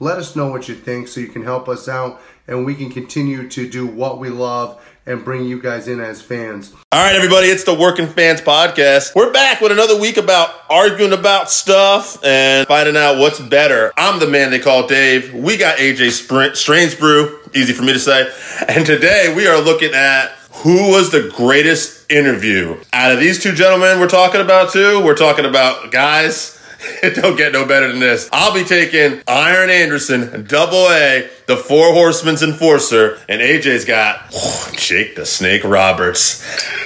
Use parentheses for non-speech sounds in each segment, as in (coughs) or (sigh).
let us know what you think so you can help us out and we can continue to do what we love and bring you guys in as fans. All right, everybody, it's the Working Fans Podcast. We're back with another week about arguing about stuff and finding out what's better. I'm the man they call Dave. We got AJ Strange Brew, easy for me to say. And today we are looking at who was the greatest interview. Out of these two gentlemen we're talking about, too, we're talking about guys. (laughs) It don't get no better than this. I'll be taking Arn Anderson, double A, the Four Horsemen's enforcer, and AJ's got (sighs) Jake the Snake Roberts.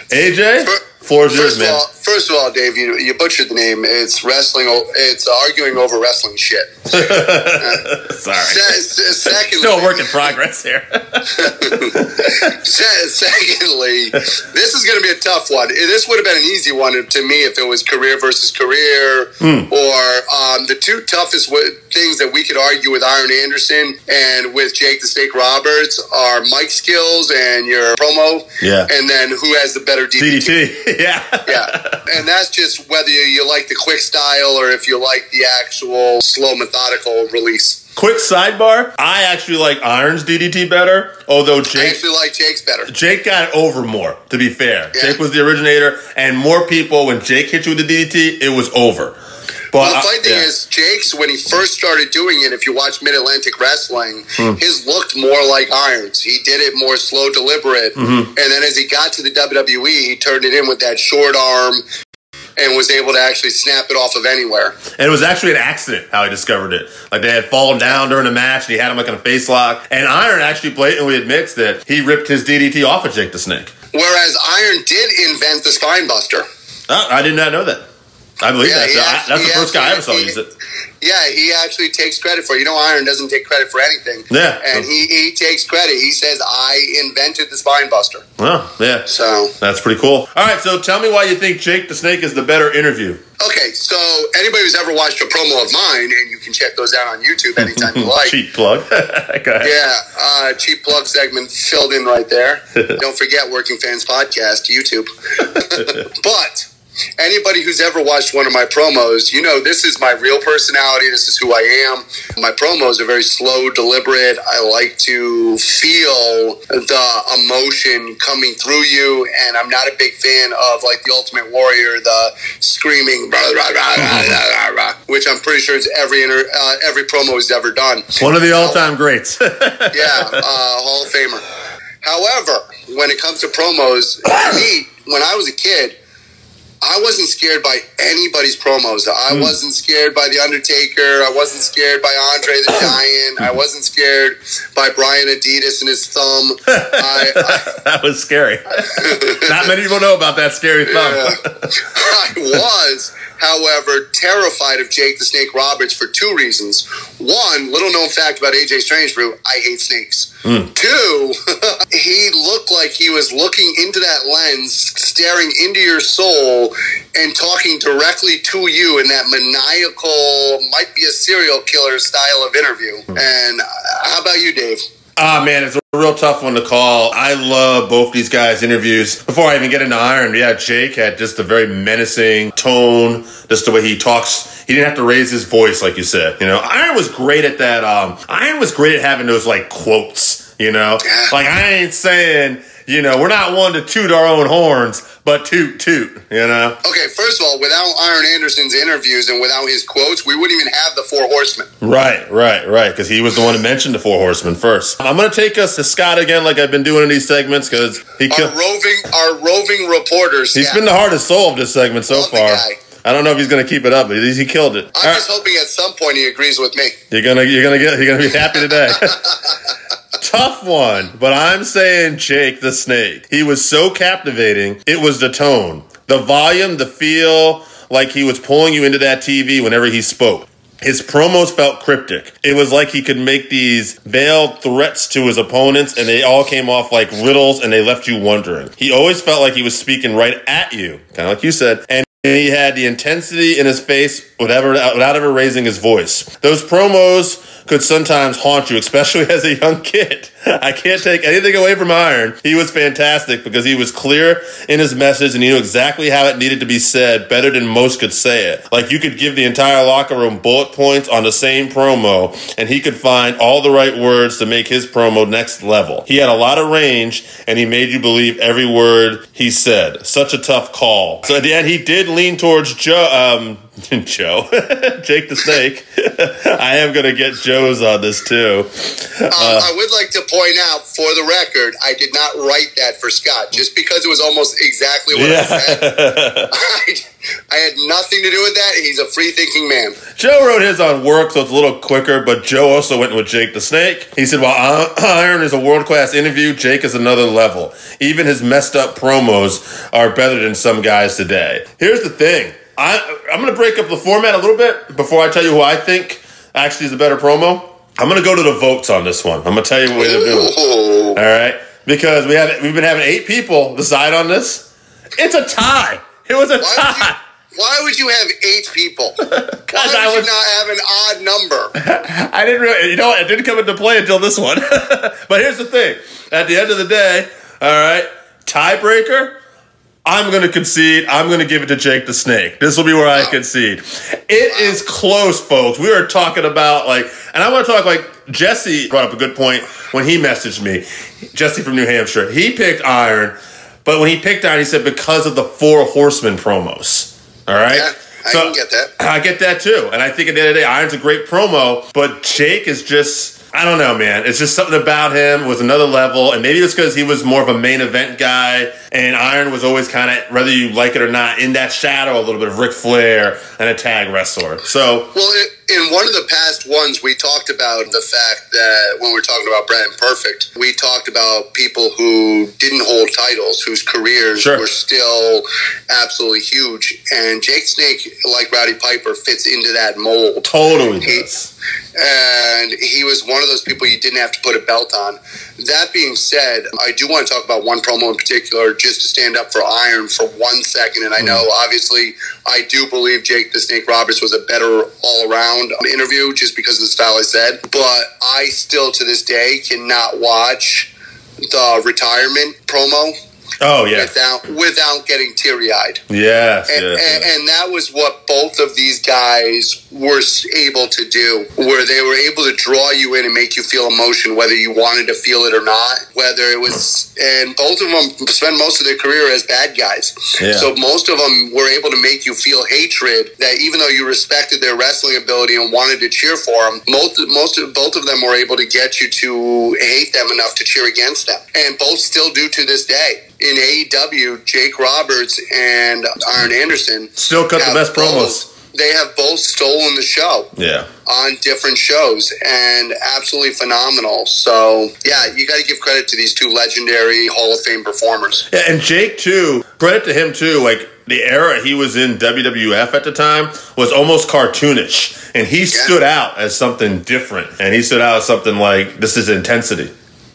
AJ, floor's yours, First of man. all, first of all, Dave, you, you butchered the name. It's wrestling. It's arguing over wrestling shit. (laughs) Sorry. Se- se- secondly, Still a work in progress here. (laughs) se- secondly, this is going to be a tough one. This would have been an easy one to me if it was career versus career, Hmm. or um, the two toughest w- things that we could argue with Arn Anderson and with Jake the Snake Roberts are mic skills and your promo, Yeah. and then who has the better DDT. DDT. (laughs) (laughs) yeah. Yeah, and that's just whether you, like the quick style or if you like the actual slow, methodical release. Quick sidebar. I actually like Arn's DDT better, although I Jake actually like Jake's better. Jake got over more, to be fair. Yeah. Jake was the originator, and more people, when Jake hit you with the DDT, it was over. But Well, the I- funny thing yeah. is, Jake's when he first started doing it. If you watch Mid Atlantic Wrestling, Hmm. his looked more like Arn's. He did it more slow, deliberate, Mm-hmm. and then as he got to the WWE, he turned it in with that short arm and was able to actually snap it off of anywhere. And it was actually an accident how he discovered it. Like they had fallen down during a match, and he had him like in a face lock. And Arn actually blatantly admits that he ripped his DDT off of Jake the Snake. Whereas Arn did invent the spine buster. Oh, I did not know that. I believe Yeah, that. he So I- that's the he first guy I ever saw actually- use it. Yeah, he actually takes credit for it. You know, Arn doesn't take credit for anything. Yeah. And he, he takes credit. He says, I invented the spine buster. Oh, yeah. So, That's pretty cool. All right, so tell me why you think Jake the Snake is the better interview. okay, so anybody who's ever watched a promo of mine, and you can check those out on YouTube anytime you (laughs) like. Cheap plug. (laughs) Go ahead. Yeah, uh, cheap plug segment filled in right there. (laughs) Don't forget Working Fans Podcast, YouTube. but anybody who's ever watched one of my promos, you know this is my real personality. This is who I am. My promos are very slow, deliberate. I like to feel the emotion coming through you, and I'm not a big fan of like the Ultimate Warrior, the screaming, rah, rah, rah, which I'm pretty sure is every inter, uh, every promo he's ever done One of the all-time greats. (laughs) yeah, uh, Hall of Famer. However, when it comes to promos, me, when I was a kid, I wasn't scared by anybody's promos. I hmm. wasn't scared by The Undertaker. I wasn't scared by Andre the (coughs) Giant. I wasn't scared by Brian Adidas and his thumb. I, (laughs) I, that was scary. (laughs) Not many people know about that scary thumb. I was, however, terrified of Jake the Snake Roberts for two reasons. One, little known fact about AJ Strangebrew, I hate snakes. Two, (laughs) he looked like he was looking into that lens, staring into your soul, and talking directly to you in that maniacal, might be a serial killer style of interview. And uh, how about you, Dave? Ah, man, it's a real tough one to call. I love both these guys' interviews. Before I even get into Arn, yeah, Jake had just a very menacing tone, just the way he talks. He didn't have to raise his voice, like you said. You know, Arn was great at that. Um, Arn was great at having those like quotes. You know, like I ain't saying. You know, we're not one to toot our own horns, but toot toot. You know. Okay, first of all, without Arn Anderson's interviews and without his quotes, we wouldn't even have the Four Horsemen. Right, right, right. Because he was the one who mentioned the Four Horsemen first. I'm going to take us to Scott again, like I've been doing in these segments, because he Our killed. roving, our roving reporters. He's yeah. been the hardest soul of this segment so Love far. I don't know if he's going to keep it up, but he he killed it. I'm All right. just hoping at some point he agrees with me. You're gonna you're gonna get you're gonna be happy today. (laughs) Tough one, but I'm saying Jake the Snake. He was so captivating. It was the tone, the volume, the feel, like he was pulling you into that TV whenever he spoke. His promos felt cryptic. It was like he could make these veiled threats to his opponents, and they all came off like riddles, and they left you wondering. He always felt like he was speaking right at you, kind of like you said, and he had the intensity in his face without ever, without ever raising his voice. Those promos could sometimes haunt you, especially (laughs) as a young kid. I can't take anything away from Arn. He was fantastic because he was clear in his message and he knew exactly how it needed to be said better than most could say it. Like you could give the entire locker room bullet points on the same promo and he could find all the right words to make his promo next level. He had a lot of range and he made you believe every word he said. Such a tough call. So at the end, he did lean towards Joe. Um, (laughs) Joe, (laughs) Jake the Snake. (laughs) I am gonna get Joe's on this too. Um, I would like to point out, for the record, I did not write that for Scott, just because it was almost exactly what I said. I, I had nothing to do with that. He's a free thinking man. Joe wrote his on work, so it's a little quicker, but Joe also went with Jake the Snake. He said, while (laughs) Arn is a world class interview, Jake is another level. Even his messed up promos are better than some guys today. Here's the thing I, I'm going to break up the format a little bit before I tell you who I think actually is a better promo. I'm going to go to the votes on this one. I'm going to tell you what they're doing. All right, because we have we've been having eight people decide on this. It's a tie. It was a Why would, you, why would you have eight people? (laughs) Because I you was not have an odd number? (laughs) I didn't really, you know, it didn't come into play until this one. (laughs) but here's the thing: at the end of the day, all right, tiebreaker. I'm going to concede. I'm going to give it to Jake the Snake. This will be where I concede. It is close, folks. We are talking about like, and I want to talk like Jesse brought up a good point when he messaged me. Jesse from New Hampshire. He picked Arn, but when he picked on, he said because of the Four Horsemen promos. All right. Yeah, I get that. I get that too. And I think at the end of the day, Arn's a great promo, but Jake is just. I don't know, man. It's just something about him was another level, and maybe it's because he was more of a main event guy, and Arn was always kind of, whether you like it or not, in that shadow a little bit of Ric Flair and a tag wrestler. So Well, i- in one of the past ones, we talked about the fact that when we were talking about Brandon Perfect, we talked about people who didn't hold titles, whose careers Sure. were still absolutely huge. And Jake Snake, like Rowdy Piper, fits into that mold. totally He- does. and he was one of those people you didn't have to put a belt on. That being said, I do want to talk about one promo in particular, just to stand up for Arn for one second. And I hmm. know, obviously, I do believe Jake the Snake Roberts was a better all around interview just because of the style I said. But I still, to this day, cannot watch the retirement promo Oh yeah, without without getting teary eyed. yes, And, yes, and, yes. and that was what both of these guys were able to do, where they were able to draw you in and make you feel emotion, whether you wanted to feel it or not. Whether it was, and both of them spent most of their career as bad guys. Yeah. So most of them were able to make you feel hatred. That even though you respected their wrestling ability and wanted to cheer for them, most most of both of them were able to get you to hate them enough to cheer against them, and both still do to this day. In AEW, Jake Roberts and Arn Anderson Still cut the best promos. both- They have both stolen the show Yeah. on different shows and absolutely phenomenal. So, yeah, you got to give credit to these two legendary Hall of Fame performers. Yeah, and Jake too. Credit to him too. Like the era he was in WWF at the time was almost cartoonish, and he stood out as something different. And he stood out as something like this is intensity.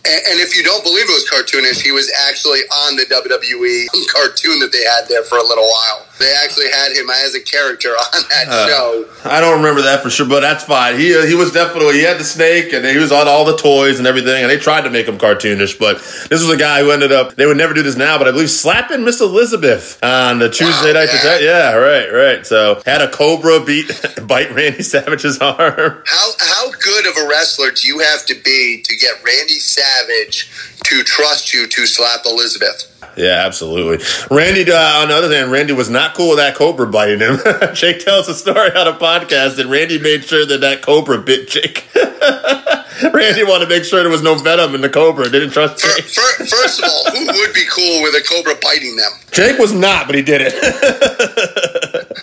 And, if you don't believe it was cartoonish, he was actually on the WWE cartoon that they had there for a little while. They actually had him as a character on that Uh, show. I don't remember that for sure, but that's fine. He uh, he was definitely he had the snake and he was on all the toys and everything, and they tried to make him cartoonish. But this was a guy who ended up they would never do this now, but I believe slapping Miss Elizabeth on the Tuesday Wow, night. yeah. Yeah, right, right. So had a cobra beat (laughs) bite Randy Savage's arm. How how good of a wrestler do you have to be to get Randy Savage to trust you to slap Elizabeth? Yeah, absolutely. Randy, uh, on the other hand, Randy was not cool with that cobra biting him. (laughs) Jake tells a story on a podcast that Randy made sure that that cobra bit Jake. (laughs) (laughs) Randy wanted to make sure there was no venom in the cobra. Didn't trust Jake. fir- First of all, who would be cool with a cobra biting them? Jake was not, but he did it. (laughs)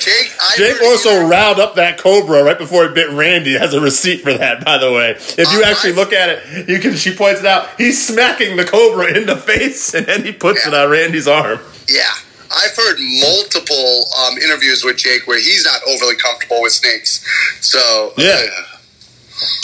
Jake, I Jake also riled up that cobra right before it bit Randy. Has a receipt for that, by the way. If you Uh, actually I- look at it, you can. She points it out. He's smacking the cobra in the face, (laughs) and then he puts it on Randy's arm. Yeah. I've heard multiple um, interviews with Jake where he's not overly comfortable with snakes. So, Yeah. uh,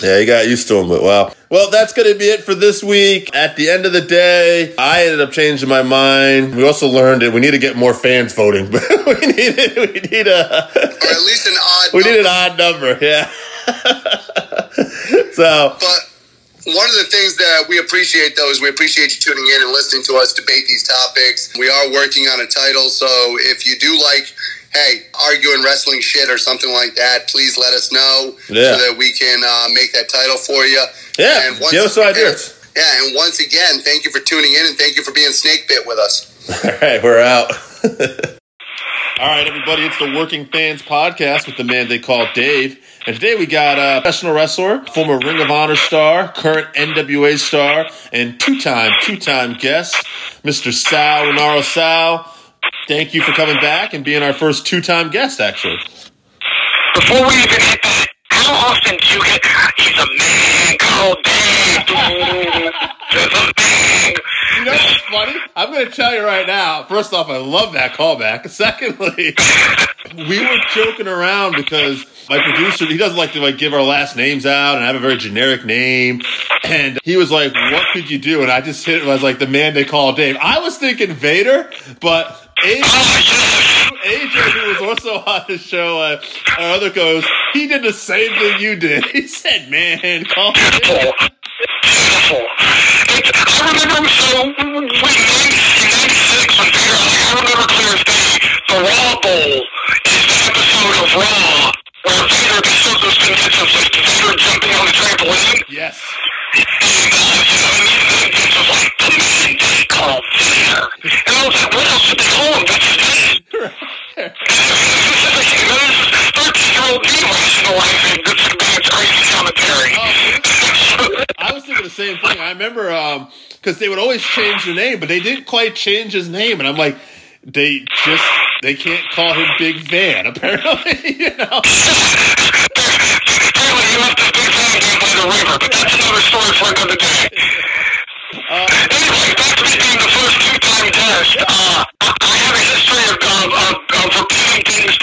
Yeah, you got used to him, but wow. Well, that's going to be it for this week. At the end of the day, I ended up changing my mind. We also learned that we need to get more fans voting. (laughs) we need we need a or at least an odd we need an odd number. Yeah. (laughs) so But one of the things that we appreciate, though, is we appreciate you tuning in and listening to us debate these topics. We are working on a title, so if you do like, hey, arguing wrestling shit or something like that, please let us know Yeah. so that we can uh, make that title for you. yeah, And once- give us some ideas. Yeah, and once again, thank you for tuning in and thank you for being snake bit with us. (laughs) All right, we're out. (laughs) All right, everybody, it's the Working Fans Podcast with the man they call Dave. And today we got a professional wrestler, former Ring of Honor star, current NWA star, and two-time, two-time guest, Mr. Sal Rinauro Sal. Thank you for coming back and being our first two-time guest, actually. Before we even hit that, how often do you get, ah, he's a man called Dave. There's (laughs) a man. You know what's funny? I'm going to tell you right now. First off, I love that callback. Secondly, we were joking around because my producer he doesn't like to like give our last names out and I have a very generic name. And he was like, "What could you do?" And I just hit it. I was like, "The man they call Dave." I was thinking Vader, but AJ, AJ who was also on the show, uh, our other goes, he did the same thing you did. (laughs) He said, "Man, call me." Beautiful. Beautiful. It's, I remember, so, when 96 when Peter, I remember clear as day, the Raw Bowl is the episode of Raw where Vader, they showed those vignettes of like Vader jumping on the trampoline. Yes. And, uh, you know, and was like, the man they call Vader. And I was like, what else did they call him? That's his name. Thirteen-year-old man's crazy commentary. I was thinking the same thing. I remember because they would always change the name, but they didn't quite change his name, and I'm like, they just they can't call him Big Van (laughs) apparently. you know, Apparently, fan down by the river, but that's another story for another day. Anyway, back to me being the first two-time guest. Uh,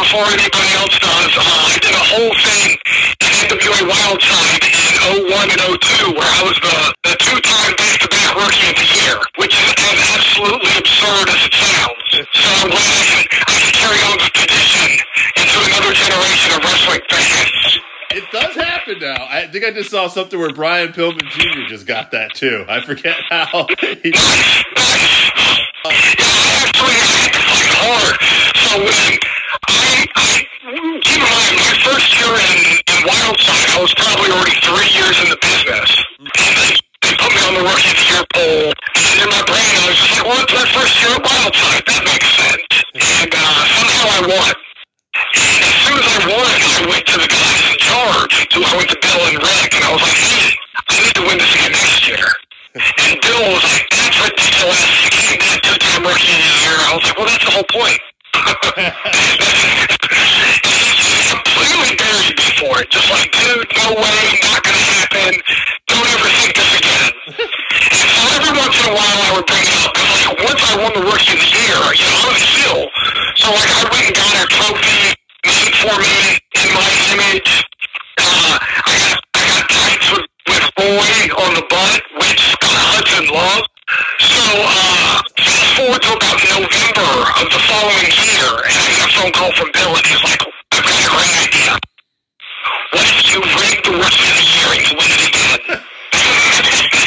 before anybody else does. Uh, I did a whole thing in NWA Wildside in 01 and 02 where I was the, the two-time back-to-back Rookie of the Year, which is as absolutely absurd as it sounds. So I'm glad I can, I can carry on the tradition into another generation of wrestling fans. it does happen now. I think I just saw something where Brian Pillman Jr. just got that too. I forget how. He, Yeah, actually, I had to fight hard. So when I, I keep in mind, my first year in, in Wildside, I was probably already three years in the business. And they, they put me on the rookie of the year poll. And in my brain, I was just like, well, it's my first year at Wildside. That makes sense. And uh, somehow I won. And as soon as I won, I went to the guys in charge. So I went to Bill and Rick, and I was like, hey, I need to win this again next year. And Bill was like, that's ridiculous. You can't get two-time rookie of the year. I was like, well, that's the whole point. Completely buried me for it. Just like, dude, no way, not gonna happen. Don't ever think this again. so every once in a while I would bring it up. Like, once I won the rookie of the year, you know, a. So like, I went and got a trophy made for me in my image. Uh, I got, I got with, on the butt, which Scott Hudson loved. So, uh, forward to about November of the following year, and I get a phone call from Bill, and he's like, I've got a great idea. What if you rig the rest of the year and you win it again?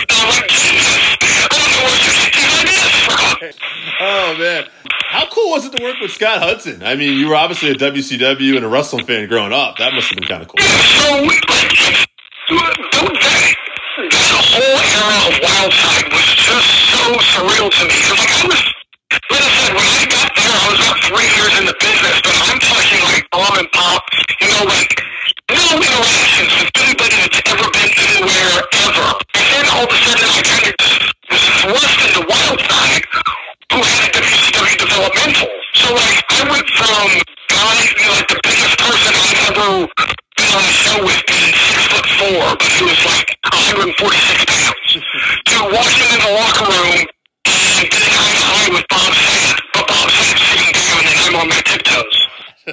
I'm like, Jesus, I don't know where to get these ideas from. Oh man, how cool was it to work with Scott Hudson? I mean, you were obviously a WCW and a wrestling fan growing up. That must have been kind of cool. So, like, that, that whole era of Wildside was just so surreal to me. like, I was, like I said, when I got there, I was about three years in the business, but I'm talking like mom and pop, you know, like, no interactions with anybody that's ever been anywhere ever. And then all of a sudden, I kind of was thrust into Wildside, who had WCW developmental. So, like, I went from guy, you know, like the biggest person I'd ever been on a show with being but he was like 146 pounds, to walking in the locker room and getting eye to eye with Bob Sapp, but Bob Sapp sitting down and I'm on my tiptoes.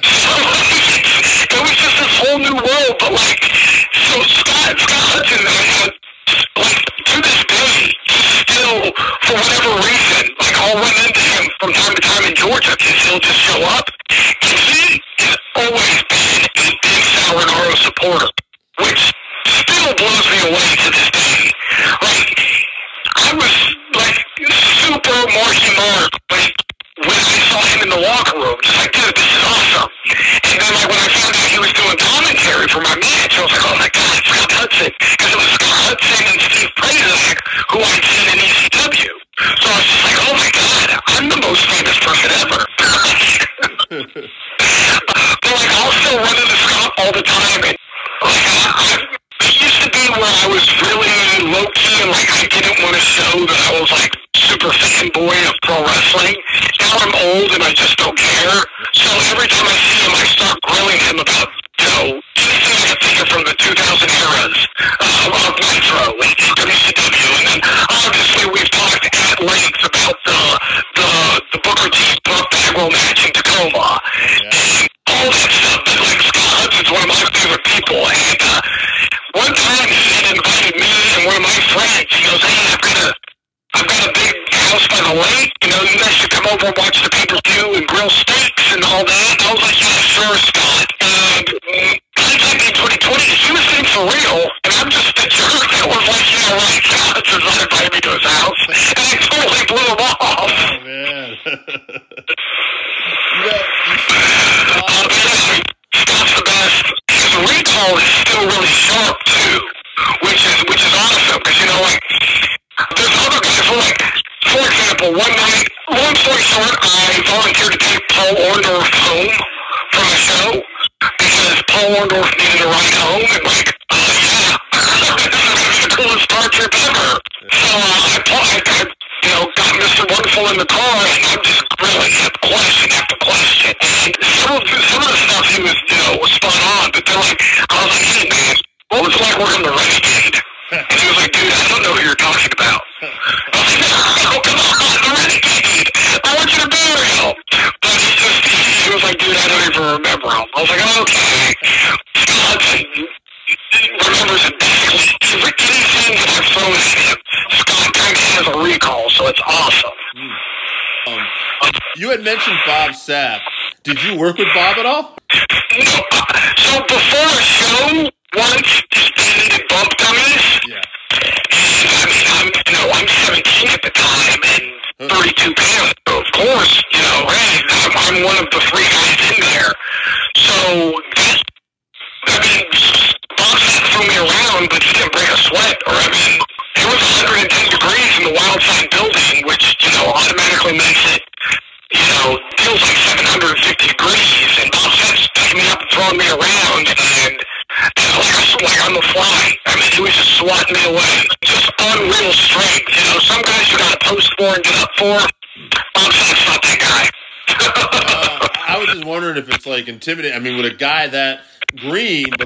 So, (laughs) it was just this whole new world, but like, so Scott, Scott Hudson, like, to this day, still, for whatever reason, like, I'll run into him from time to time in Georgia, because he'll just show up, and he has always been a big Sal Rinauro supporter, which still blows me away to this day. Like, I was, like, super Marky Mark, like, when I saw him in the locker room, just like, dude, this is awesome. And then, like, when I found out he was doing commentary for my match, I was like, oh my god, Scott Hudson. Because it was Scott Hudson and Steve Prazak, who I'd seen in ECW. So I was just like, oh my god, I'm the most famous person ever. (laughs) but, like, I'll still run into Scott all the time, and,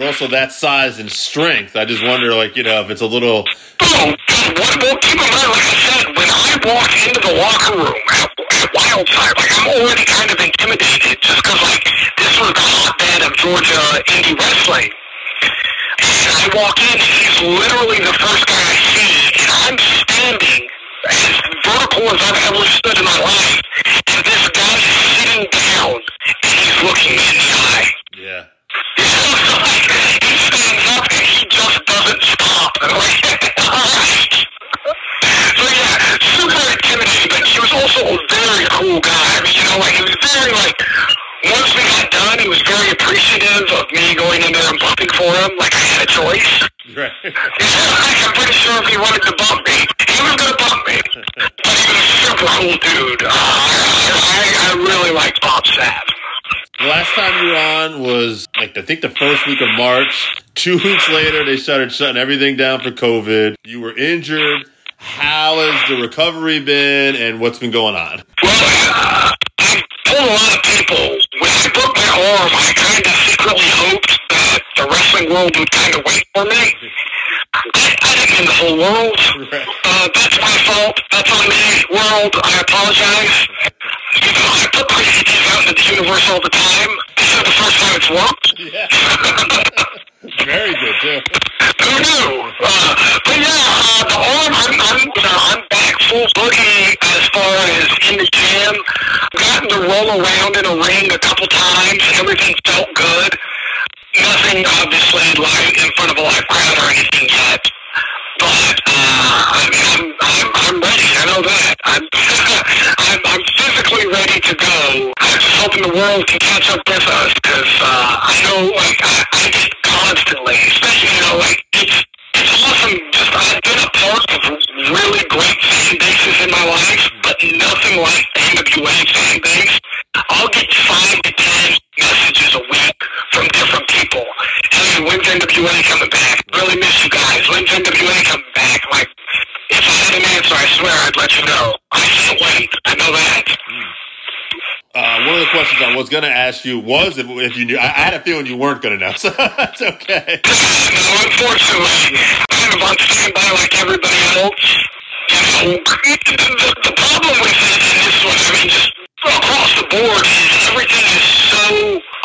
also that size and strength, I just wonder, like, you know, if it's a little. Oh, well, keep in mind, like I said, when I walk into the locker room at, at Wildside, like I'm already kind of intimidated just because, like, this was the hotbed of Georgia indie wrestling. And I walk in, and he's literally the first guy I see, and I'm standing as vertical as I've ever stood in my life, and this guy is sitting down, and he's looking me in the eye. Yeah. He stands up and he just doesn't stop. Like. So yeah, super intimidating, but he also a very cool guy. I mean, you know, like he was very like once we got done, he was very appreciative of me going in there bumping for him, like I had a choice. I'm pretty sure he wanted to bump me, he was gonna bump me. But he a super cool dude. I really liked Bob Sapp. Last time you on was like I think the first week of March. Two weeks later, they started shutting everything down for COVID. You were injured. How has the recovery been, and what's been going on? Well, uh, I told a lot of people when I broke my arm, I kind of secretly hoped that the wrestling world would kind of wait for me. I, didn't mean the whole world. Right. Uh, that's my fault. That's on me. World, I apologize. You know, I put my out into the universe all the time. This is the first time it's worked. Yeah. Very good too. Who knew? Uh, but yeah, uh, the arm, I'm, I'm, you know, I'm back full boogie as far as in the gym. Gotten to roll around in a ring a couple times. Everything felt good. Nothing, obviously, live in front of a live crowd or anything yet. But uh, I mean, I'm, I'm, I'm ready. I know that. I'm, (laughs) I'm, I'm physically ready to go. I'm just hoping the world can catch up with us because uh, I know, like, I, I get constantly, especially, you know, like, it's, awesome. Just I've been a part of really great fan bases in my life, but nothing like NWA fan base. I'll get five to ten messages a week from different people. Hey, when's NWA coming back? Really miss you guys. When's NWA coming back? Like, if I had an answer, I swear I'd let you know. I can't wait. I know that. Hmm. Uh, one of the questions I was going to ask you was if, if you knew. I, I had a feeling you weren't going to know, (laughs) so that's okay. Unfortunately, I'm on standby like everybody else. You know, the, the problem with this one, I mean, just across the board, is everything is so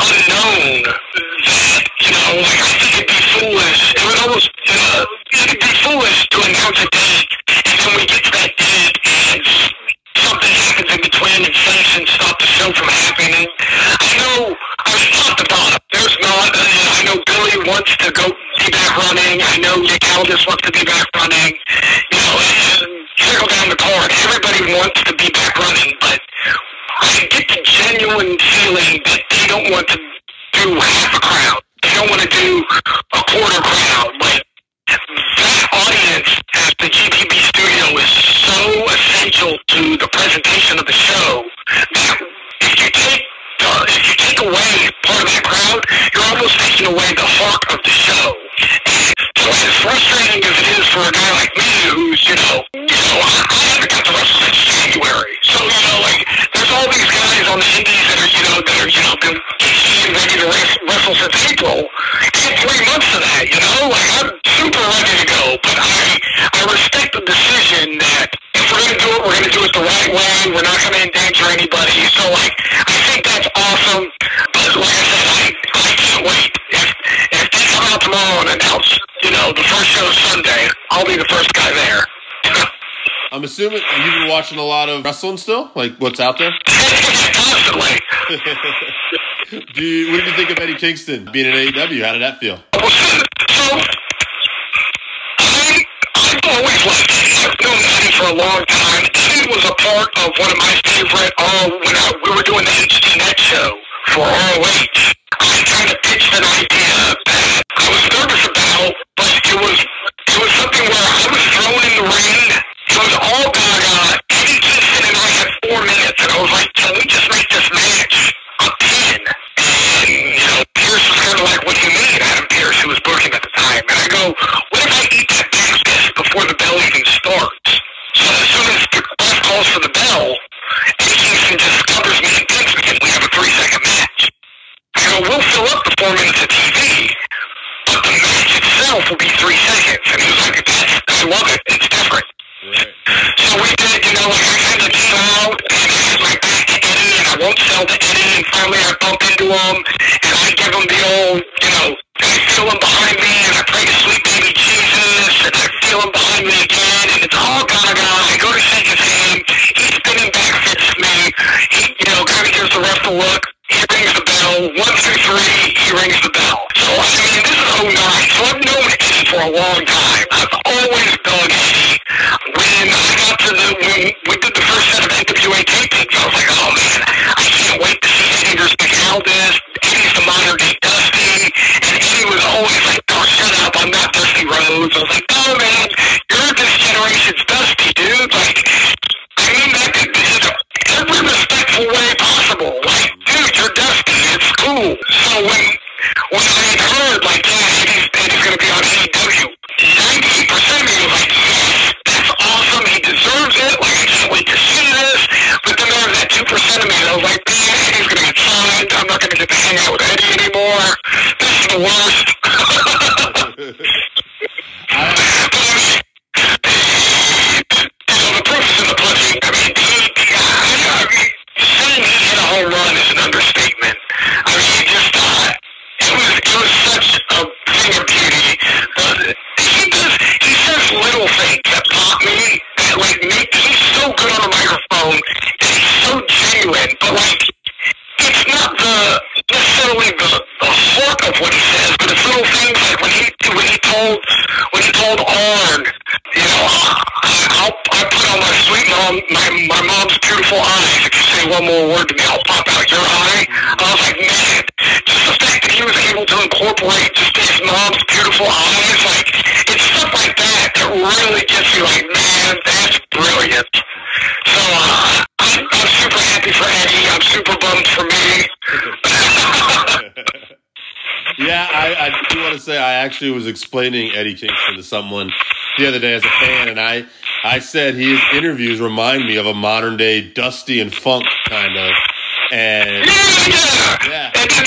unknown that, you know, like, I think it'd be foolish. It would almost, uh, it'd be foolish to announce a date, and then we get to that date, and something happens in between, and sanctions stop the show from happening. I know, I mean, top to bottom, there's not, uh, I know Billy wants to go be back running. I know Nick Aldis wants to be back running. You know, and trickle down the card. Everybody wants to be back running, but I get the genuine feeling that they don't want to do half a crowd. They don't want to do a quarter crowd. Like, that audience at the GPB studio is so essential to the presentation of the show that if you take the, if you take away part of that crowd, you're almost taking away the heart of the show. So as frustrating as it is for a guy like me who's, you know, you know, I, haven't got to wrestle since January. So, you know, like, there's all these guys on the indies that are, you know, that are, you know, getting ready to wrestle, wrestle since April. And three months of that, you know? Like, I'm super ready to go. But I, I respect the decision that if we're going to do it, we're going to do it the right way. We're not going to endanger anybody. So, like, I think that's awesome. But like I said, I, I can't wait. If, if they come out tomorrow and announce, you know, the first show Sunday, I'll be the first guy there. (laughs) I'm assuming you've been watching a lot of wrestling still, like what's out there. (laughs) Constantly. (laughs) Do you, what did you think of Eddie Kingston being in AEW? How did that feel? So, I've known Eddie for a long time. Eddie was a part of one of my favorite, uh, when I, we were doing the HDNet show for ROH. I kind of pitched an idea that I was nervous about, but it was, it was something where I was thrown in the ring. It was all gaga. Eddie Kingston and I had four minutes, and I was like, can we just make this match a pin? And, you know, Pearce was kind of like, what do you mean? Adam Pearce, who was booking at the time. And I go, what if I eat that breakfast before the bell even starts? So as soon as the ref calls for the bell, Eddie Kingston just covers me and pins me, and we have a three-second match. I go, we'll fill up the four minutes of TV, but the match itself will be three seconds. And he was like, that's, I love it. It's different. Right. So we did, you know, like I kind of came out and know, the editing, finally I bump into him, and I give him the old, you know, I feel him behind me, and I pray to sweet baby Jesus, and I feel him behind me again, and it's all gaga. I go to shake his hand. He's spinning back fits me. He, you know, kind of gives the ref a look. He rings the bell. One, two, three, he rings the bell. So, I mean, this is 09, so I've known Eddie for a long time. I've always known Eddie. When I got to the, when we did the first set of NWA tapings, I was Valdez, Eddie's the modern day Dusty, and Eddie was always like, oh, shut up, I'm not Dusty Rhodes. I was like, no, man, you're this generation's Dusty, dude. Like, I mean that in every respectful way possible. Like, dude, you're Dusty, it's cool. So when, when hang out with Eddie anymore. This is the worst. understatement. I mean, he just, uh, it was, it was such a thing of beauty. But he does, he says little things that pop me, that like make, he's so good on the microphone, and he's so genuine, but like, it's not the, necessarily the, the heart of what he says, but it's little things like when he, when he told, when he told Arn, you know, I'll, I put on my sweet mom, my, my mom's beautiful eyes. If you say one more word to me, I'll pop out your eye. I was like, man, just the fact that he was able to incorporate just his mom's beautiful eyes, like, it's stuff like that that really gets you like, man, that's brilliant. So, uh, I'm, I'm super happy for Eddie. I'm super bummed for me. Yeah, I, I do want to say I actually was explaining Eddie Kingston to someone the other day as a fan, and I I said his interviews remind me of a modern day Dusty and Funk kind of, and Yeah, yeah. Yeah. And then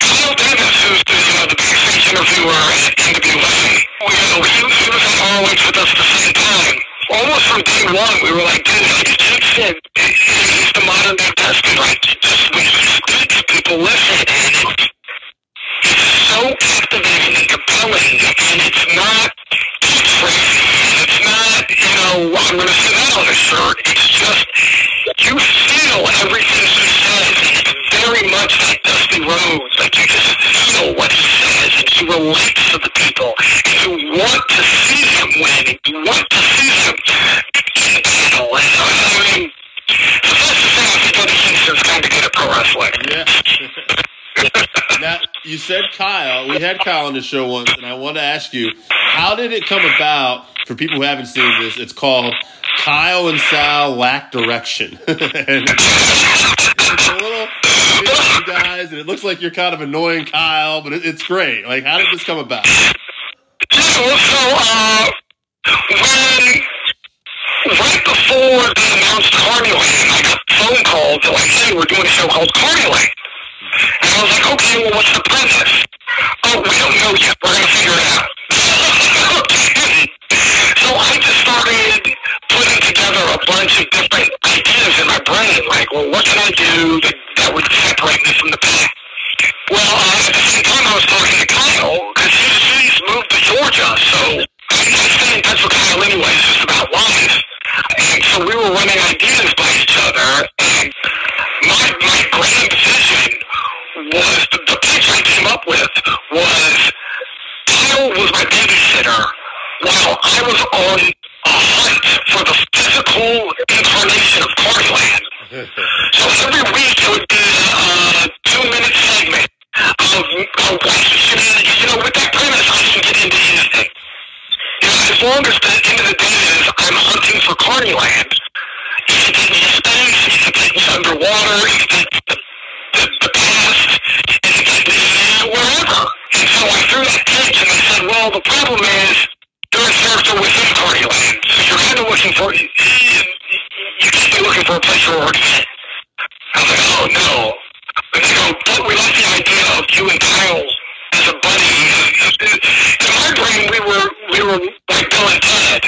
Kyle Davis, who's the, you know, the backstage interviewer at NWA. You know, he, he was at ROH with us at the same time. Almost from day one, we were like, dude, Eddie Kingston, he's the modern day Dusty. Like, just speaks, people listen, and it's, it's so captivating and compelling, and it's not catchphrases. It's not, you know, I'm going to say that on a shirt. It's just, you feel everything he says, and it's very much like Dusty Rhodes. Like, you just feel what he says, and he relates to the people, and you want to see him win, and you want to see him in battle. And, I mean, suffice to say, I think Eddie Kingston's kind of good at pro wrestling. yeah. (laughs) now you said Kyle. We had Kyle on the show once, and I want to ask you, how did it come about? For people who haven't seen this, it's called Kyle and Sal Lack Direction, (laughs) and it's a little you guys, and it looks like you're kind of annoying Kyle, but it, it's great. Like, how did this come about? So, uh, when, right before they announced Carnyland, I got a phone call to like, hey, we're doing a show called Carnyland. And I was like, okay, well, what's the premise? Oh, we don't know yet. We're going to figure it out. (laughs) So I just started putting together a bunch of different ideas in my brain. Like, well, what can I do that, that would separate me from the pack? Well, uh, at the same time, I was talking to Kyle because he's, he's moved to Georgia, so I, I stay in touch Kyle anyways, just about life. And so we were running ideas by each other, and my my grand vision was the, the pitch I came up with was Kyle was my babysitter while I was on a hunt for the physical incarnation of Carnyland. (laughs) So every week it would be a two-minute segment of, wacky shenanigans. You know, with that premise, I can get into anything. You know, as long as the end of the day is I'm hunting for Carnyland, you can take me space, can take me underwater, can take to the, the past, you can take me And so I threw that pitch and I said, well, the problem is a character within Carnyland. So you're kind of looking for, you, you can't be looking for a place where we're fit. I was like, oh no. And they go, but we like the idea of you and Kyle as a buddy. In my brain, we were we were like Bill and Ted,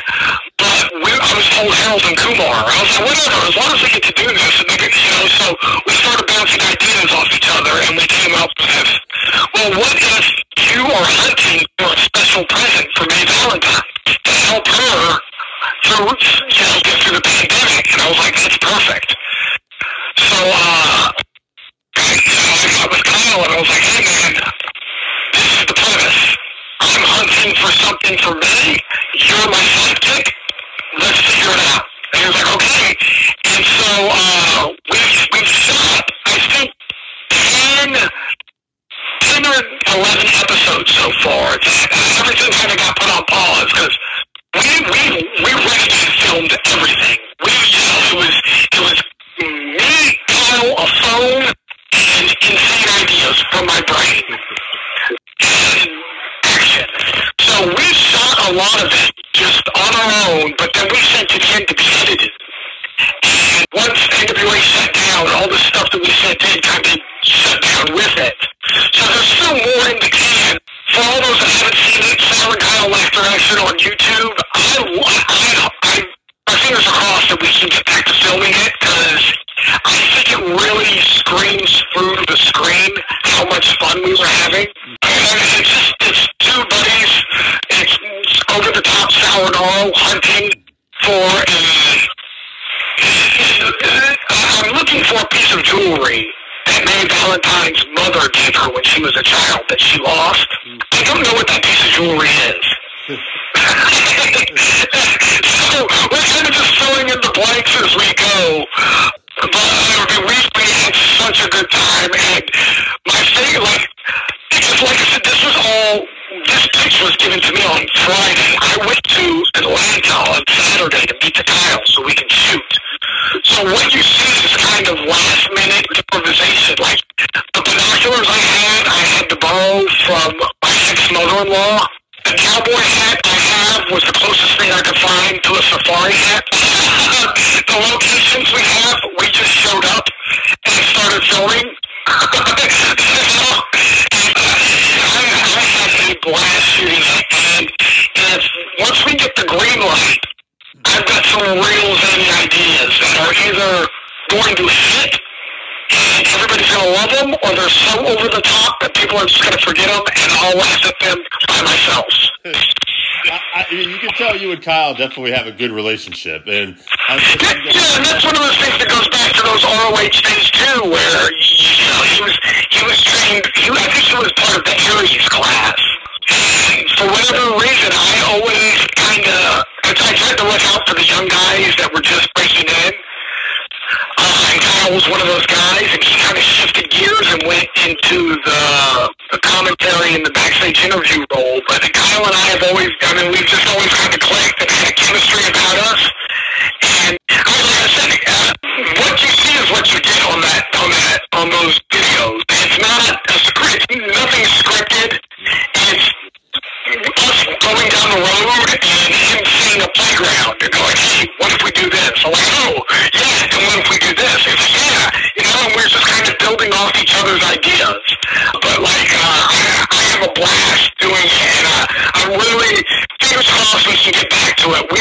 but we, I was told Harold and Kumar. I was like, whatever, as long as we get to do this, and get- you know. So we started bouncing ideas off each other, and we came up with, well, what if you are hunting for a special present for May Valentine to help her through, you know, get through the pandemic? And I was like, that's perfect. So, uh, forget them, and I'll laugh at them by myself. I, I, you can tell you and Kyle definitely have a good relationship, and I'm, Yeah, yeah, and that's one of those things that goes back to those ROH days too, where you know he was he was trained. He, I think he was part of the Aries class. And for whatever reason, I always kind of I tried to look out for the young guys that were just breaking in. Uh, and Kyle was one of those guys, and he kind of shifted gears and went into the the commentary and the backstage interview role. But Kyle and I have always, I mean, we've just always kind of clicked and had a chemistry about us. And I was like I said, uh, what you see is what you get on that on that on those videos. It's not a script, nothing scripted. It's us going down the road and him seeing a playground and going, hey, what if we do this? I'm like, oh, yeah, and what if we do yeah, you know, and we're just kind of building off each other's ideas. But like, uh, I, I have a blast doing it, and uh, I'm really, fingers crossed we can get back to it. We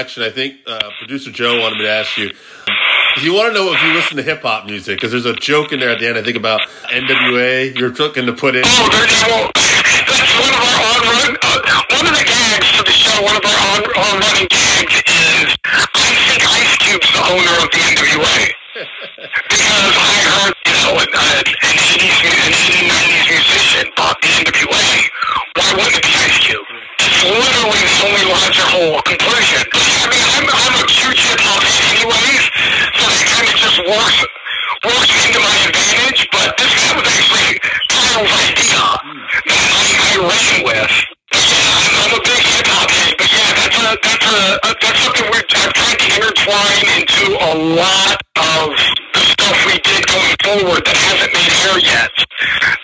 direction. I think uh, producer Joe wanted me to ask you. If you want to know if you listen to hip hop music, because there's a joke in there at the end. I think about NWA. You're looking to put in. Oh, there's well, that's one of our on run. Uh, one of the gags for the show. One of our on, on running gags is I think Ice Cube's the owner of the NWA (laughs) because I heard you know an, uh, an 80s mu- an 80s 90s musician bought the NWA. Why wouldn't it be Ice Cube? Literally the only logical conclusion. I mean, I'm, I'm a huge hip hop fan anyways, so that kind of just works works into my advantage. But this guy was actually Kyle's idea that I, I ran with. Yeah, I'm, a big hip hop fan. But yeah, that's a that's a, a that's something we're I've tried to intertwine into a lot of the stuff we did going forward that hasn't made hair yet.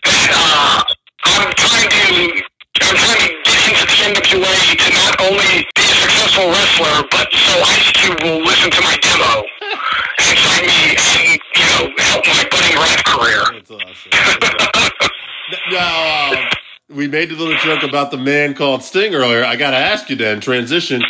That uh, I'm trying to I'm trying to get into the NWA to not only be a successful wrestler, but so Ice Cube will listen to my demo and sign me and you know help my budding rap career. (laughs) That's awesome. we made a little joke about the man called Sting earlier. I got to ask you then, transition.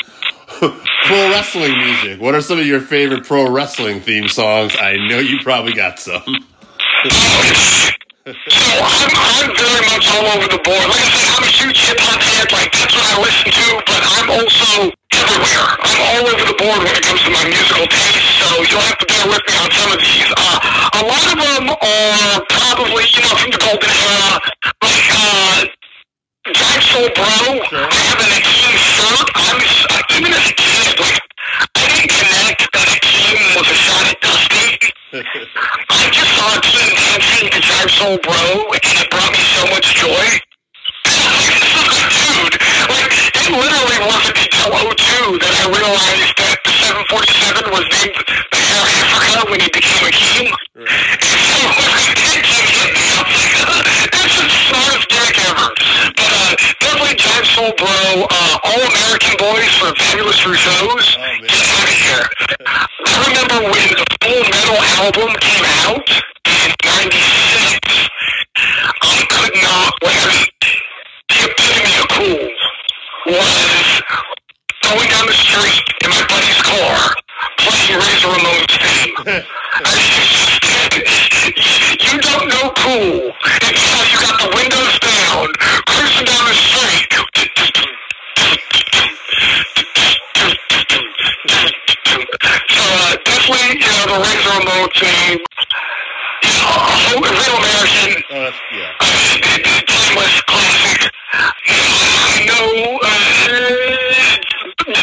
(laughs) pro wrestling music. What are some of your favorite pro wrestling theme songs? I know you probably got some. (laughs) So I'm, I'm very much all over the board. Like I said, I'm a huge hip hop head. Like that's what I listen to. But I'm also everywhere. I'm all over the board when it comes to my musical taste. So you'll have to bear with me on some of these. Uh, a lot of them are probably you know from the golden era, like uh, Jive Soul Bro. I have an Akeem shirt. I was uh, even as a kid, like I didn't connect that Akeem was a shot at. I just saw Akeem dancing to Jive Soul Bro, and it brought me so much joy. Dude, like, it literally wasn't until 02 that I realized that the 747 was named the Air Africa when he became Akeem. And so when Akeem hit me, I was like, that's the smartest gimmick ever. But, uh, definitely Jive Soul Bro, uh, All American Boys for Fabulous Rougeaus. man. Get out of here. I remember when the Full Metal album came out in 96. I could not wait. The epitome of cool was going down the street in my buddy's car playing Razor Ramon's theme. (laughs) I you don't know cool uh, definitely, you know, the Razor Ramon theme. You know, a real American Oh, that's, yeah. timeless classic. I know uh,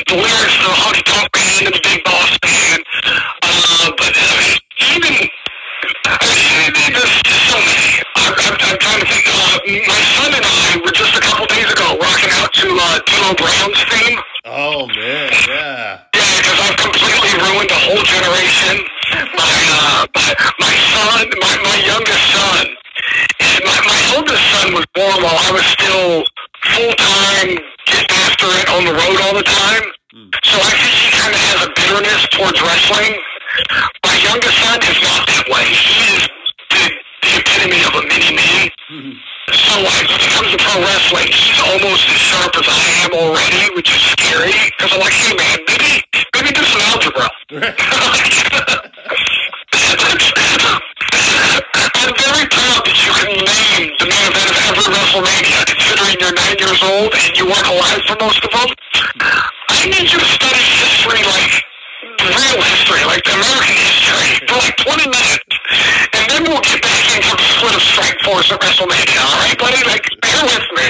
the lyrics of Honky Tonk Man and the Big Boss Man, uh, but uh, even I mean, there's just so many. I'm, I'm, I'm trying to think. Uh, my son and I were just a couple days ago rocking out to uh, D'Lo Brown's theme. Oh, man, yeah. Ruined a whole generation. My uh, my, my son, my, my youngest son, my, my oldest son was born while I was still full time, getting after it on the road all the time. So I think he kind of has a bitterness towards wrestling. My youngest son is not that way. He is the, the epitome of a mini me. Mm-hmm. So like, when it comes to pro wrestling, he's almost as sharp as I am already, which is scary. Because I'm like, hey man, maybe maybe do some algebra. (laughs) I'm very proud that you can name the main event of every WrestleMania, considering you're nine years old and you weren't alive for most of them. I need you to study history like real history, like the American history, for like 20 minutes. And then we'll get back into the split of Strike Force at WrestleMania, alright, buddy? Like, bear with me.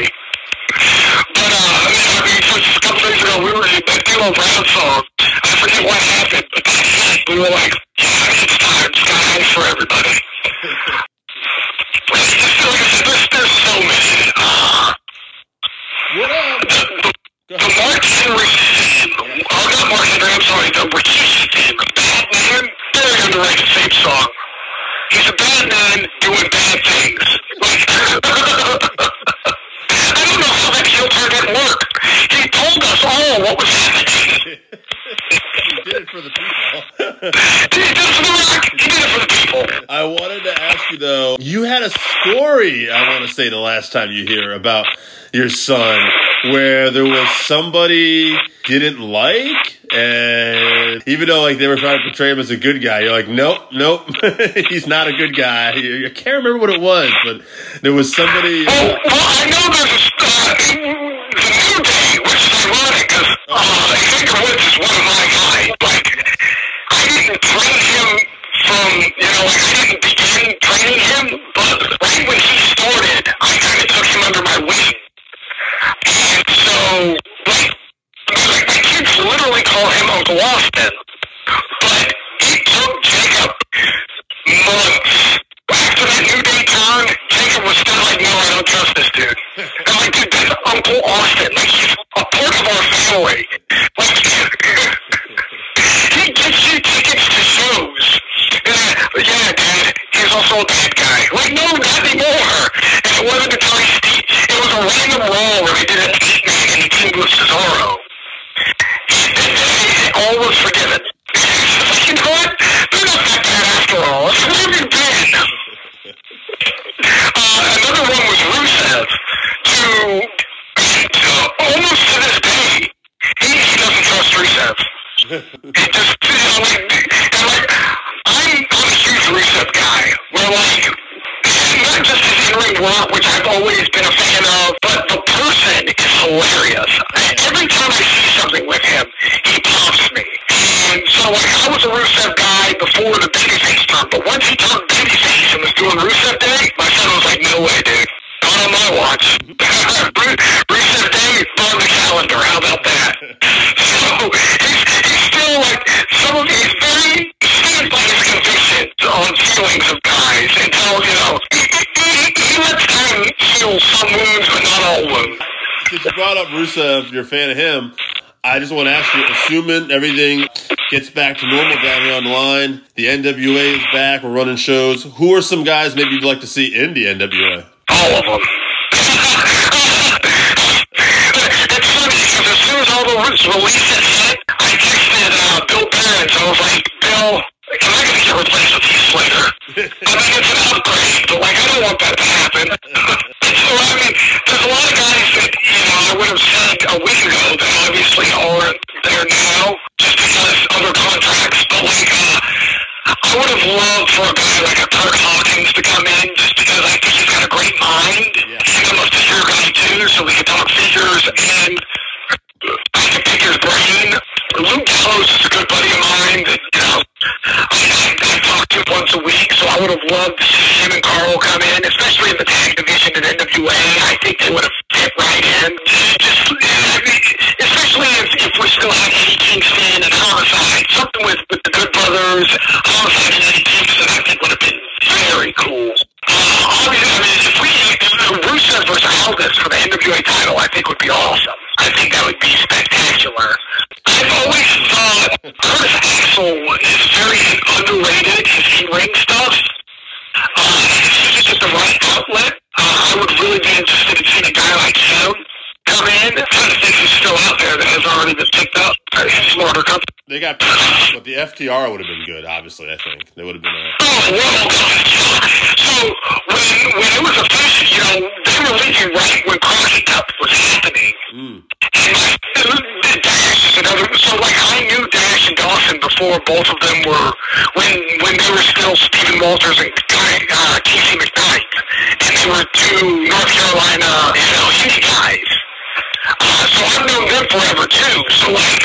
But, uh, I mean, just a couple days ago, we were in that D'Lo Brown song. I forget what happened, but we were like, yeah, it's time. Sky high for everybody. Like, just, like I said, there's, there's so many. Uh, What up? The Mark Henry theme, oh, not Mark Henry, I'm sorry, the theme, the bad man, very underrated theme song. He's a bad man doing bad things. Like, I don't know how that turn didn't work. He told us all what was happening. he did it for the people. He did it for the. He did it for the I wanted to ask you though. You had a story. I want to say the last time you hear about your son, where there was somebody didn't like, and even though like they were trying to portray him as a good guy, you're like, nope, nope, (laughs) he's not a good guy. I can't remember what it was, but there was somebody. Well, well, I know there's uh, brought up Rusev, you're a fan of him. I just want to ask you, assuming everything gets back to normal down here online, the NWA is back, we're running shows. Who are some guys maybe you'd like to see in the NWA? All of them. as soon as all the releases hit, I texted uh, Bill Burns. I was like, Bill, am I going to get replaced with Heath Slater? I mean, it's an upgrade, but like, I don't want that to happen. (laughs) so, I mean, there's a lot of guys that, you know, I would have said a week ago that obviously aren't there now just because other contracts, but like, uh, I would have loved for a guy like a Curt Hawkins to come in just because I think he's got a great mind. And I'm a figure guy too, so we can talk figures and I can pick his brain. Luke Gallows is a good buddy of mine that, you know, I, I, I talk to him once a week, so I would have loved to see him and Karl come in, especially in the tag division in NWA. I think they would have fit right in. Just, I mean, especially if, if we still had Eddie Kingston and Homicide, something with, with the Good Brothers, Homicide and Eddie Kingston, I think would have been very cool. Uh, obviously, I mean, if we, if Rusev versus Aldis for the NWA title, I think would be awesome. I think that would be spectacular. Always thought Curtis Axel is very underrated, his in-ring stuff. Uh, he's just the right outlet. Uh, I would really be interested in seeing a guy like him come in. I'm trying to think who's still out there that has already been picked up. Uh, smarter company. They got picked up, but the FTR would have been good, obviously, I think. They would have been a. Oh, well, so when when it was official, you know, they were leaving right when Crockett Cup was happening. Mm. So like I knew Dash and Dawson before both of them were when when they were still Stephen Walters and uh, Casey McKnight, and they were two North Carolina you guys. Uh, so I've known them forever too. So like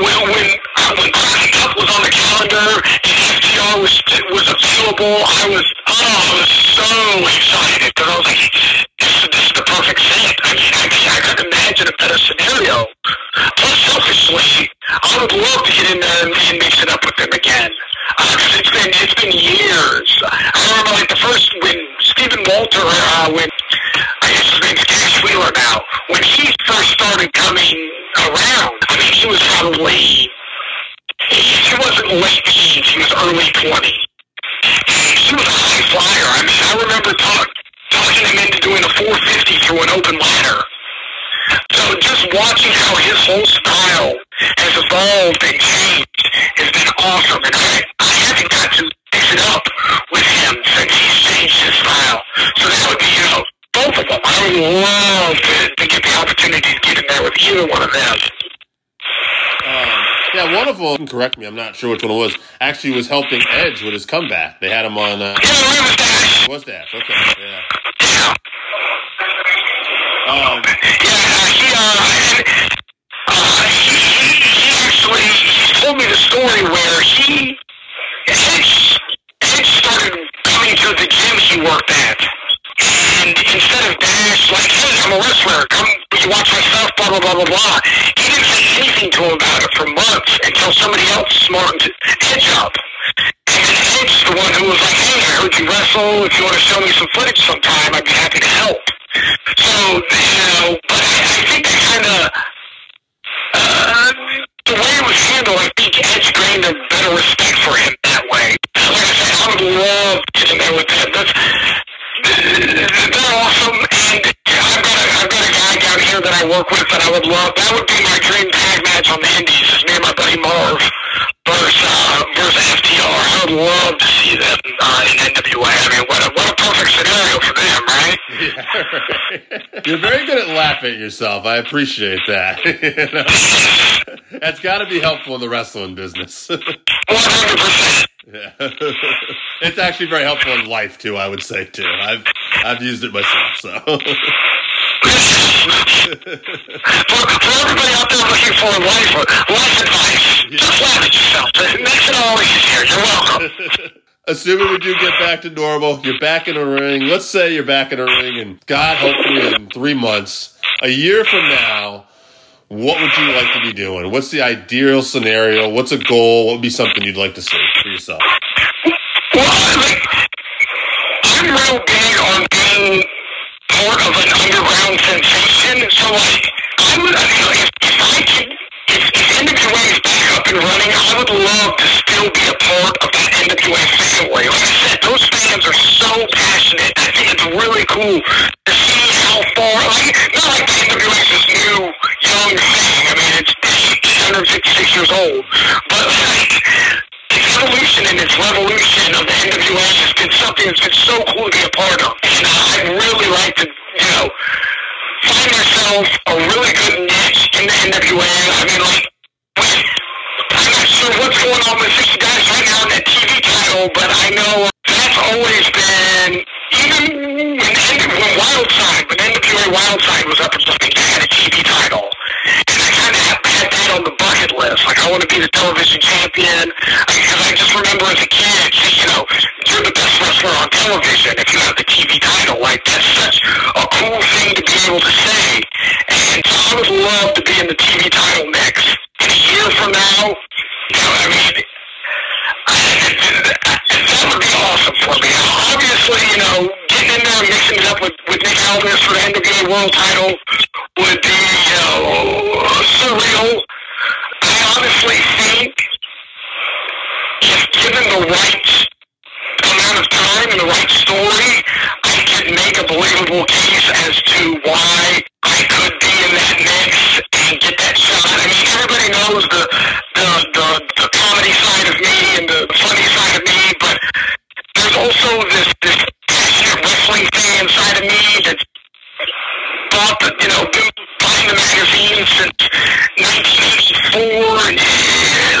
when when uh, when Crockett Cup was on the calendar and FTR was was available, I was oh I was so excited because I was like, this, this is the perfect fit. I mean, I, I couldn't imagine a better scenario. Plus, selfishly, I would love to get in there and, and mix it up with them again. Because it's been it's been years. I remember like the first when Stephen Walter, uh, when I guess his name's Cash Wheeler now, when he first started coming around. I mean, he was probably he, wasn't late teens. He was early twenties. He was a high flyer. I mean, I remember talk, talking him into doing a 450 through an open ladder. So just watching how his whole style has evolved and changed has been awesome. And I, I haven't got to mix it up with him since he's changed his style. So that would be, you know, both of them. I would love to, to get the opportunity to get in there with either one of them. Um, yeah, one of them, correct me, I'm not sure which one it was, actually was helping Edge with his comeback. They had him on. Uh, Yeah, it was Dash. was that? Okay, yeah. Um, Yeah, he, uh, uh, he, he, actually he told me the story where he, Edge started coming to the gym he worked at. And instead of Dash, like, hey, I'm a wrestler, come, you watch my stuff, blah, blah, blah, blah, blah. He didn't say anything to him about it for months until somebody else smartened Edge up. And the one who was like, hey, I heard you wrestle. If you want to show me some footage sometime, I'd be happy to help. So, you know, but I, I think that kind of, uh, the way it was handled, I think Edge gained a better respect for him that way. Like I said, I would love to get him that's they're awesome. And I've got a, I've got a guy down here that I work with that I would love. That would be my dream tag match on the Indies. Is me and my buddy Marv versus FTR. I would love to see them uh, in NWA. I mean, what a, what a perfect scenario for them, right? (laughs) You're very good at laughing at yourself. I appreciate that. You (laughs) know? That's got to be helpful in the wrestling business. One hundred percent. Yeah. (laughs) it's actually very helpful in life too. I would say too. I've I've used it myself. So For, for everybody out there looking for life life advice, just laugh at yourself. It makes it all easier. You're welcome. (laughs) assuming we do get back to normal, you're back in a ring. Let's say you're back in a ring, and God, hopefully in three months, a year from now. What would you like to be doing? What's the ideal scenario? What's a goal? What would be something you'd like to see for yourself? Well, I'm real big on part of an underground sensation. So, like, I would, I mean, like, if, if I could, if, if NWA is back up and running, I would love to still be a part of that NWA family. Like I said, those fans are so passionate. I think it's really cool to see how far, like, not like the NWA is this new, young thing. I mean, it's 156 years old. Its revolution of the NWA has been something that's been so cool to be a part of. And uh, I'd really like to, you know, find myself a really good niche in the NWA. I mean, like, I'm not sure what's going on with 60 guys right now in that TV title, but I know that's always been, even when, when Wildside, when NWA Wildside was up and something, they had a TV title. And I kind of had that on the bucket list. Like, I want to be the television champion. Because I just remember as a kid, you know, you're the best wrestler on television if you have the TV title. Like, that's such a cool thing to be able to say. And so I would love to be in the TV title mix. And a year from now, you know, I mean, that would be awesome for me. Obviously, you know, in there and uh, mixing it up with, with Nick Aldis for the NWA World title would be, know, surreal. I honestly think if given the right amount of time and the right story, I could make a believable case as to why I could be in that mix and get that shot. I mean, everybody knows the the the, the comedy side of me and the funny side of me, but there's also this this passionate wrestling fan side of me that's that you know been buying the magazine since 1984 and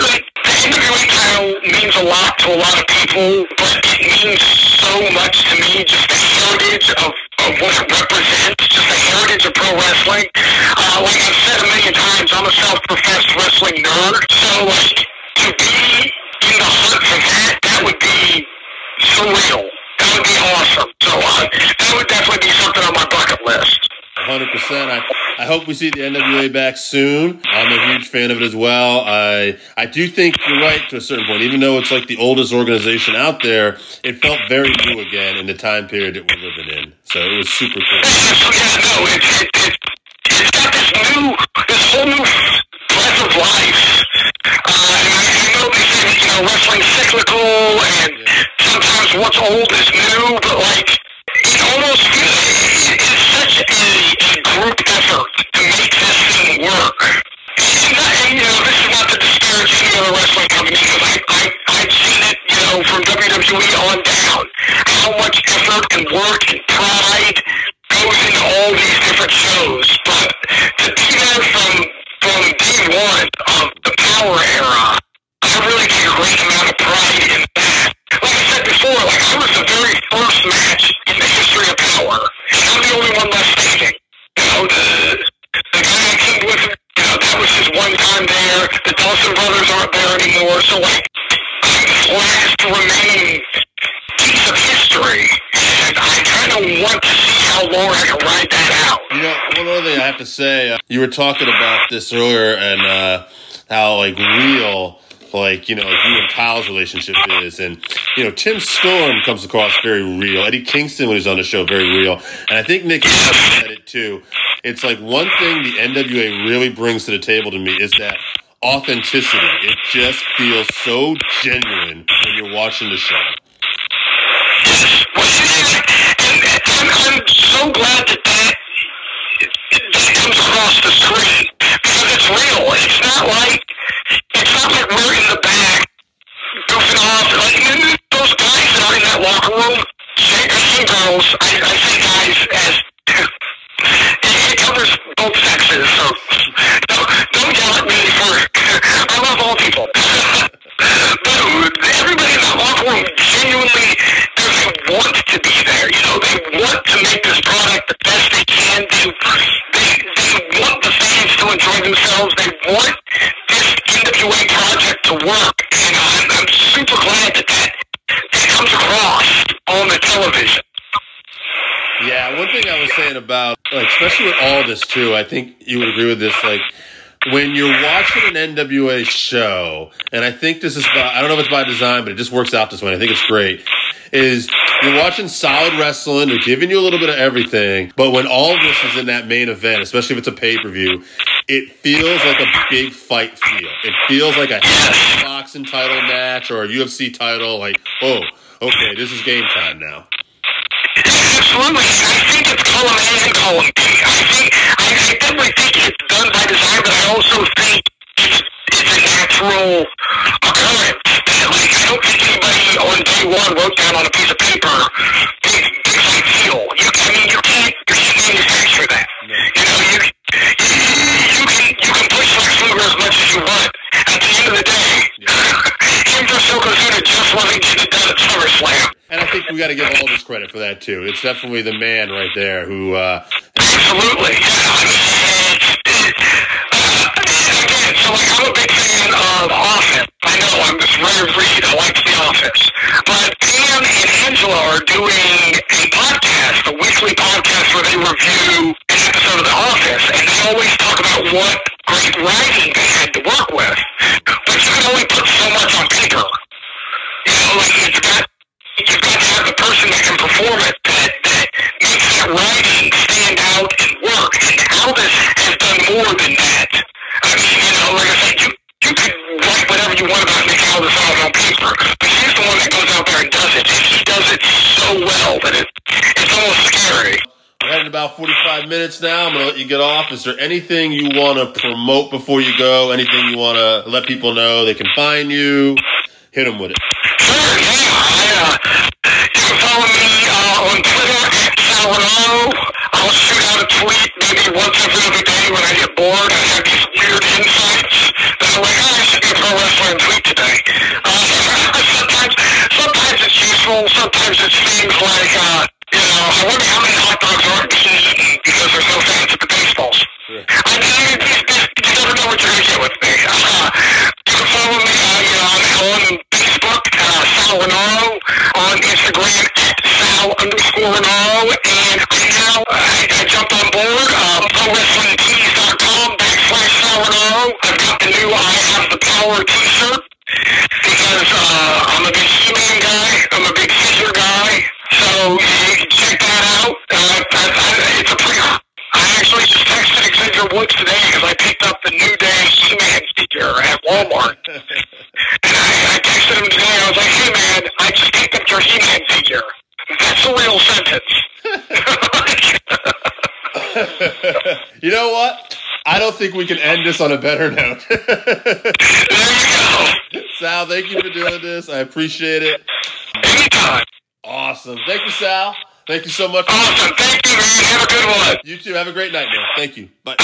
like the NWA title means a lot to a lot of people, but it means so much to me. Just the heritage of, of what it represents, just the heritage of pro wrestling. Uh, like I've said a million times, I'm a self-professed wrestling nerd, so like to be in the hunt for that, that would be surreal. That would be awesome. So uh, that would definitely be something on my bucket list. 100%. I, I hope we see the NWA back soon. I'm a huge fan of it as well. I I do think you're right to a certain point. Even though it's like the oldest organization out there, it felt very new again in the time period that we're living in. So it was super cool. yeah, no, it, it, it, it's got this new, this whole new breath of life. Uh, I know they say you know, wrestling's cyclical and sometimes what's old is new, but like, it almost feels, effort to make this thing work. And, and, you know, this is not to disparage any other wrestling company because I, I, I've seen it, you know, from WWE on down. How much effort and work and pride goes into all these different shows. But to be there from, from day one of the Power era, I really take a great amount of pride in that. Like I said before, like I was the very first match in the history of Power. And I'm the only one left standing. You know, the, the guy I came with, you know, that was his one time there. The Dawson brothers aren't there anymore. So like, I'm this last remaining piece of history. And I kind of want to see how long I can ride that out. You know, one other thing I have to say, uh, you were talking about this earlier and uh, how like real, like you know, like you and Kyle's relationship is, and you know, Tim Storm comes across very real. Eddie Kingston, when he's on the show, very real, and I think Nick said it too. It's like one thing the NWA really brings to the table to me is that authenticity. It just feels so genuine when you're watching the show. Well, it comes across the screen because it's real. It's not like it's not like we're in the back goofing off. Like those guys that are in that locker room, I say girls, I, I say guys as it, (laughs) it covers both sexes. So don't, don't yell at me for (laughs) I love all people, (laughs) but everybody in that locker room genuinely want to be there. You know, they want to make this product the best they can. They, they, they want the fans to enjoy themselves. They want this NWA project to work. And I'm, I'm super glad that that, that comes across on the television. Yeah, one thing I was saying about, like, especially with all this too, I think you would agree with this. Like, when you're watching an NWA show, and I think this is by, I don't know if it's by design, but it just works out this way. I think it's great. Is you're watching solid wrestling, they're giving you a little bit of everything, but when all this is in that main event, especially if it's a pay per view, it feels like a big fight feel. It feels like a boxing title match or a UFC title. Like, oh, okay, this is game time now. Absolutely. I think it's column A and column B. I think I, I definitely think it's done by design, but I also think it's, it's a natural occurrence. That, like I don't think anybody on day one wrote down on a piece of paper big big fight feel. You, I mean, you can't you can't manufacture that. You know, you you, can you can push Lex Luger as much as you want. At the end of the day, him versus Yokozuna just wasn't getting it done at SummerSlam. And I think we got to give all this credit for that too. It's definitely the man right there who. Uh, Absolutely. I'm a big fan of Office. I know I'm this rare breed. I like The Office. But Pam and Angela are doing a podcast, a weekly podcast where they review an episode of The Office, and they always talk about what great writing they had to work with. But you can only put so much on paper. You know, like you've got you've got to have the person that can perform it that, that makes that writing stand out and work. And Aldis has done more than that. I mean, you know, like I said, you you can write whatever you want about Nick Aldis out on paper, but he's the one that goes out there and does it, and he does it so well that it it's almost scary. We're heading about 45 minutes now. I'm going to let you get off. Is there anything you want to promote before you go? Anything you want to let people know they can find you? Hit them with it. Sure, yeah. I, uh, you can follow me uh, on Twitter at Salino. I'll shoot out a tweet maybe once every other day when I get bored. I have these weird insights that I'm like, oh, I should be a pro wrestler and tweet today. Uh, sometimes, sometimes it's useful. Sometimes it's things like, uh, you know, I wonder how many hot dogs aren't being eaten because there's no fans at the baseballs. I mean, you, you, you never know what you're going to get with me. Uh, you can follow me, uh, you know, I'm on Facebook, uh, Sal Rinauro, on Instagram at Sal underscore Rinauro, and I now, I, I jumped on board, uh, ProWrestlingTees.com backslash Sal Rinauro. I've got the new I Have the Power t-shirt, because, uh, I'm a big He-Man guy, I'm a big figure guy, so you can check that out. Uh, I, I, it's a pretty, I actually just texted Xavier Woods today because I picked up the New Day He-Man figure at Walmart. And I, I texted him today. I was like, hey, man, I just picked up your He-Man figure. That's a real sentence. You know what? I don't think we can end this on a better note. (laughs) there you go. Sal, thank you for doing this. I appreciate it. Anytime. Awesome. Thank you, Sal. Thank you so much. Awesome. Thank you, man. Have a good one. You too. Have a great night, man. Thank you. Bye.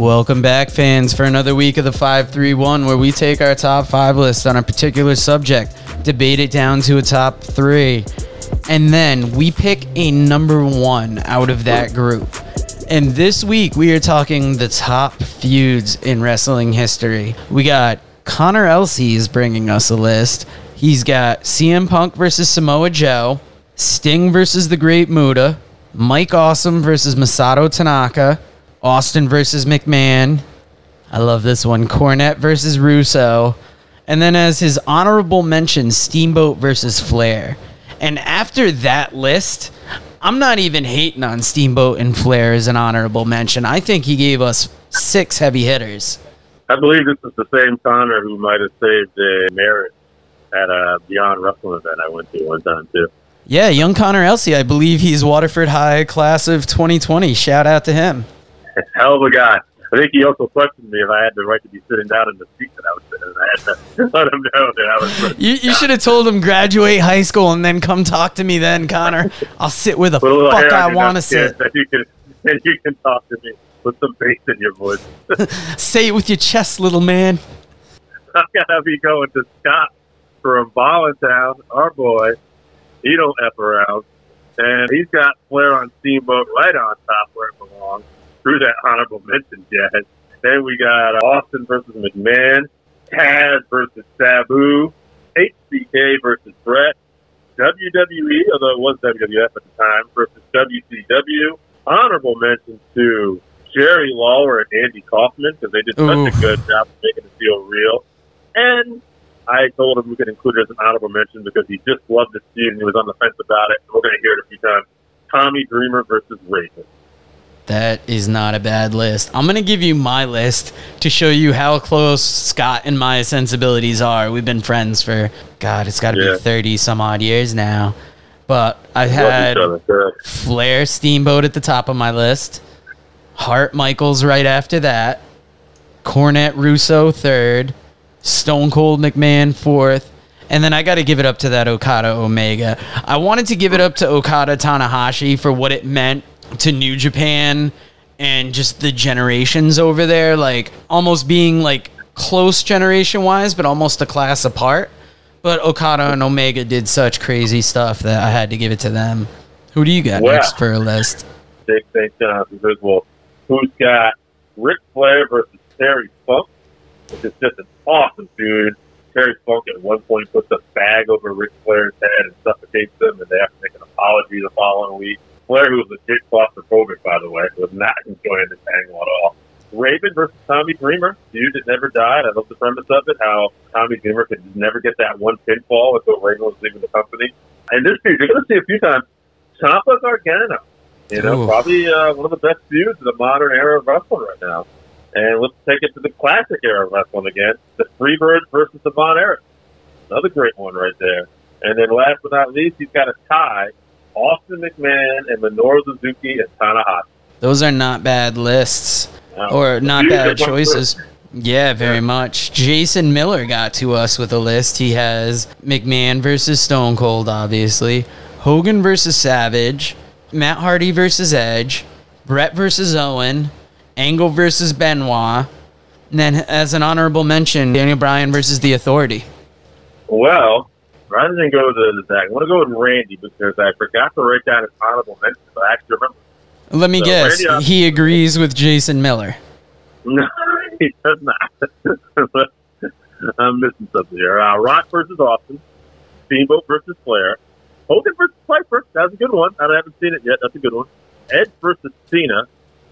Welcome back, fans, for another week of the 531, where we take our top five list on a particular subject, debate it down to a top three, and then we pick a number one out of that group. And this week, we are talking the top feuds in wrestling history. We got Connor Elsey's bringing us a list. He's got CM Punk versus Samoa Joe, Sting versus the Great Muta, Mike Awesome versus Masato Tanaka, Austin versus McMahon. I love this one. Cornette versus Russo. And then as his honorable mention, Steamboat versus Flair. And after that list, I'm not even hating on Steamboat and Flair as an honorable mention. I think he gave us six heavy hitters. I believe this is the same Connor who might have saved uh, marriage at a Beyond Wrestling event I went to one time too. Yeah, young Connor Elsey. I believe he's Waterford High class of 2020. Shout out to him. (laughs) Hell of a guy. I think he also questioned me if I had the right to be sitting down in the seat that I was sitting in. I had to (laughs) let him know that I was. You, you should have told him graduate high school and then come talk to me then, Connor. I'll sit where the (laughs) fuck hair I want to sit. And you can, and you can talk to me with some bass in your voice. Say it with your chest, little man. I gotta be going to Scott from Ballintown, our boy. He don't f around, and he's got Flair on Steamboat right on top where it belongs through that honorable mention jet. Then we got Austin versus McMahon, Taz versus Sabu, HBK versus Brett, WWE, although it was WWF at the time, versus WCW. Honorable mention to Jerry Lawler and Andy Kaufman because they did such Oof. a good job of making it feel real. And I told him we could include it as an honorable mention because he just loved the feud and he was on the fence about it. We're going to hear it a few times. Tommy Dreamer versus Raven. That is not a bad list. I'm going to give you my list to show you how close Scott and my sensibilities are. We've been friends for, God, it's got to Yeah. be 30 some odd years now. But I had other. Flair Steamboat at the top of my list, Hart Michaels right after that, Cornette Russo third, Stone Cold McMahon fourth, and then I got to give it up to that Okada Omega. I wanted to give it up to Okada Tanahashi for what it meant to New Japan and just the generations over there, like almost being like close generation wise, but almost a class apart. But Okada and Omega did such crazy stuff that I had to give it to them. Who do you got Wow. next for a list? Johnson says, uh, well, who's got Ric Flair versus Terry Funk, which is just an awesome feud. Terry Funk at one point puts a bag over Ric Flair's head and suffocates him, and they have to make an apology the following week. Flair, who was legit claustrophobic, by the way, was not enjoying this angle at all. Raven versus Tommy Dreamer, feud that never died. I love the premise of it, how Tommy Dreamer could never get that one pinfall until Raven was leaving the company. And this feud, you're going to see a few times, Ciampa Gargano. You know, Ooh. probably uh, one of the best feuds in the modern era of wrestling right now. And let's take it to the classic era of wrestling again. The Freebirds versus the Von Erich. Another great one right there. And then last but not least, he's got a tie. Austin McMahon and Minoru Suzuki and Tanahashi. Those are not bad lists Wow. or not bad choices. Yeah, very much. Jason Miller got to us with a list. He has McMahon versus Stone Cold, obviously, Hogan versus Savage, Matt Hardy versus Edge, Brett versus Owen, Angle versus Benoit, and then as an honorable mention, Daniel Bryan versus The Authority. Well, rather than go to Zach, I want to go with Randy because I forgot to write down his honorable mention, but I actually remember. Let me So, guess, Randy he agrees with Jason Miller. (laughs) No, he does not. (laughs) I'm missing something here. Uh, Rock versus Austin, Steamboat versus Flair, Hogan versus Piper. That's a good one. I haven't seen it yet. That's a good one. Edge versus Cena.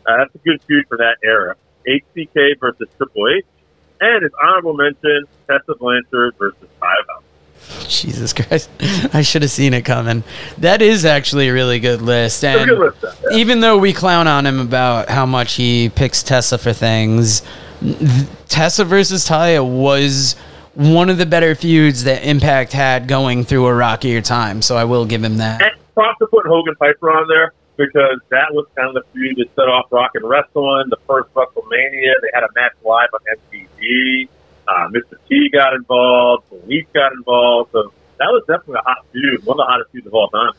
Uh, that's a good feud for that era. HBK versus Triple H, and his honorable mention: Tessa Blanchard versus Five (laughs) Jesus Christ. I should have seen it coming. That is actually a really good list. And good list. Yeah. even though we clown on him about how much he picks Tessa for things, th- Tessa versus Taya was one of the better feuds that Impact had going through a rockier time. So I will give him that. And props to putting Hogan Piper on there because that was kind of the feud that set off Rock and Wrestling, the first WrestleMania. They had a match live on MTV. Uh, Mr. T got involved. Police got involved. So that was definitely a hot feud, one of the hottest feuds of all time.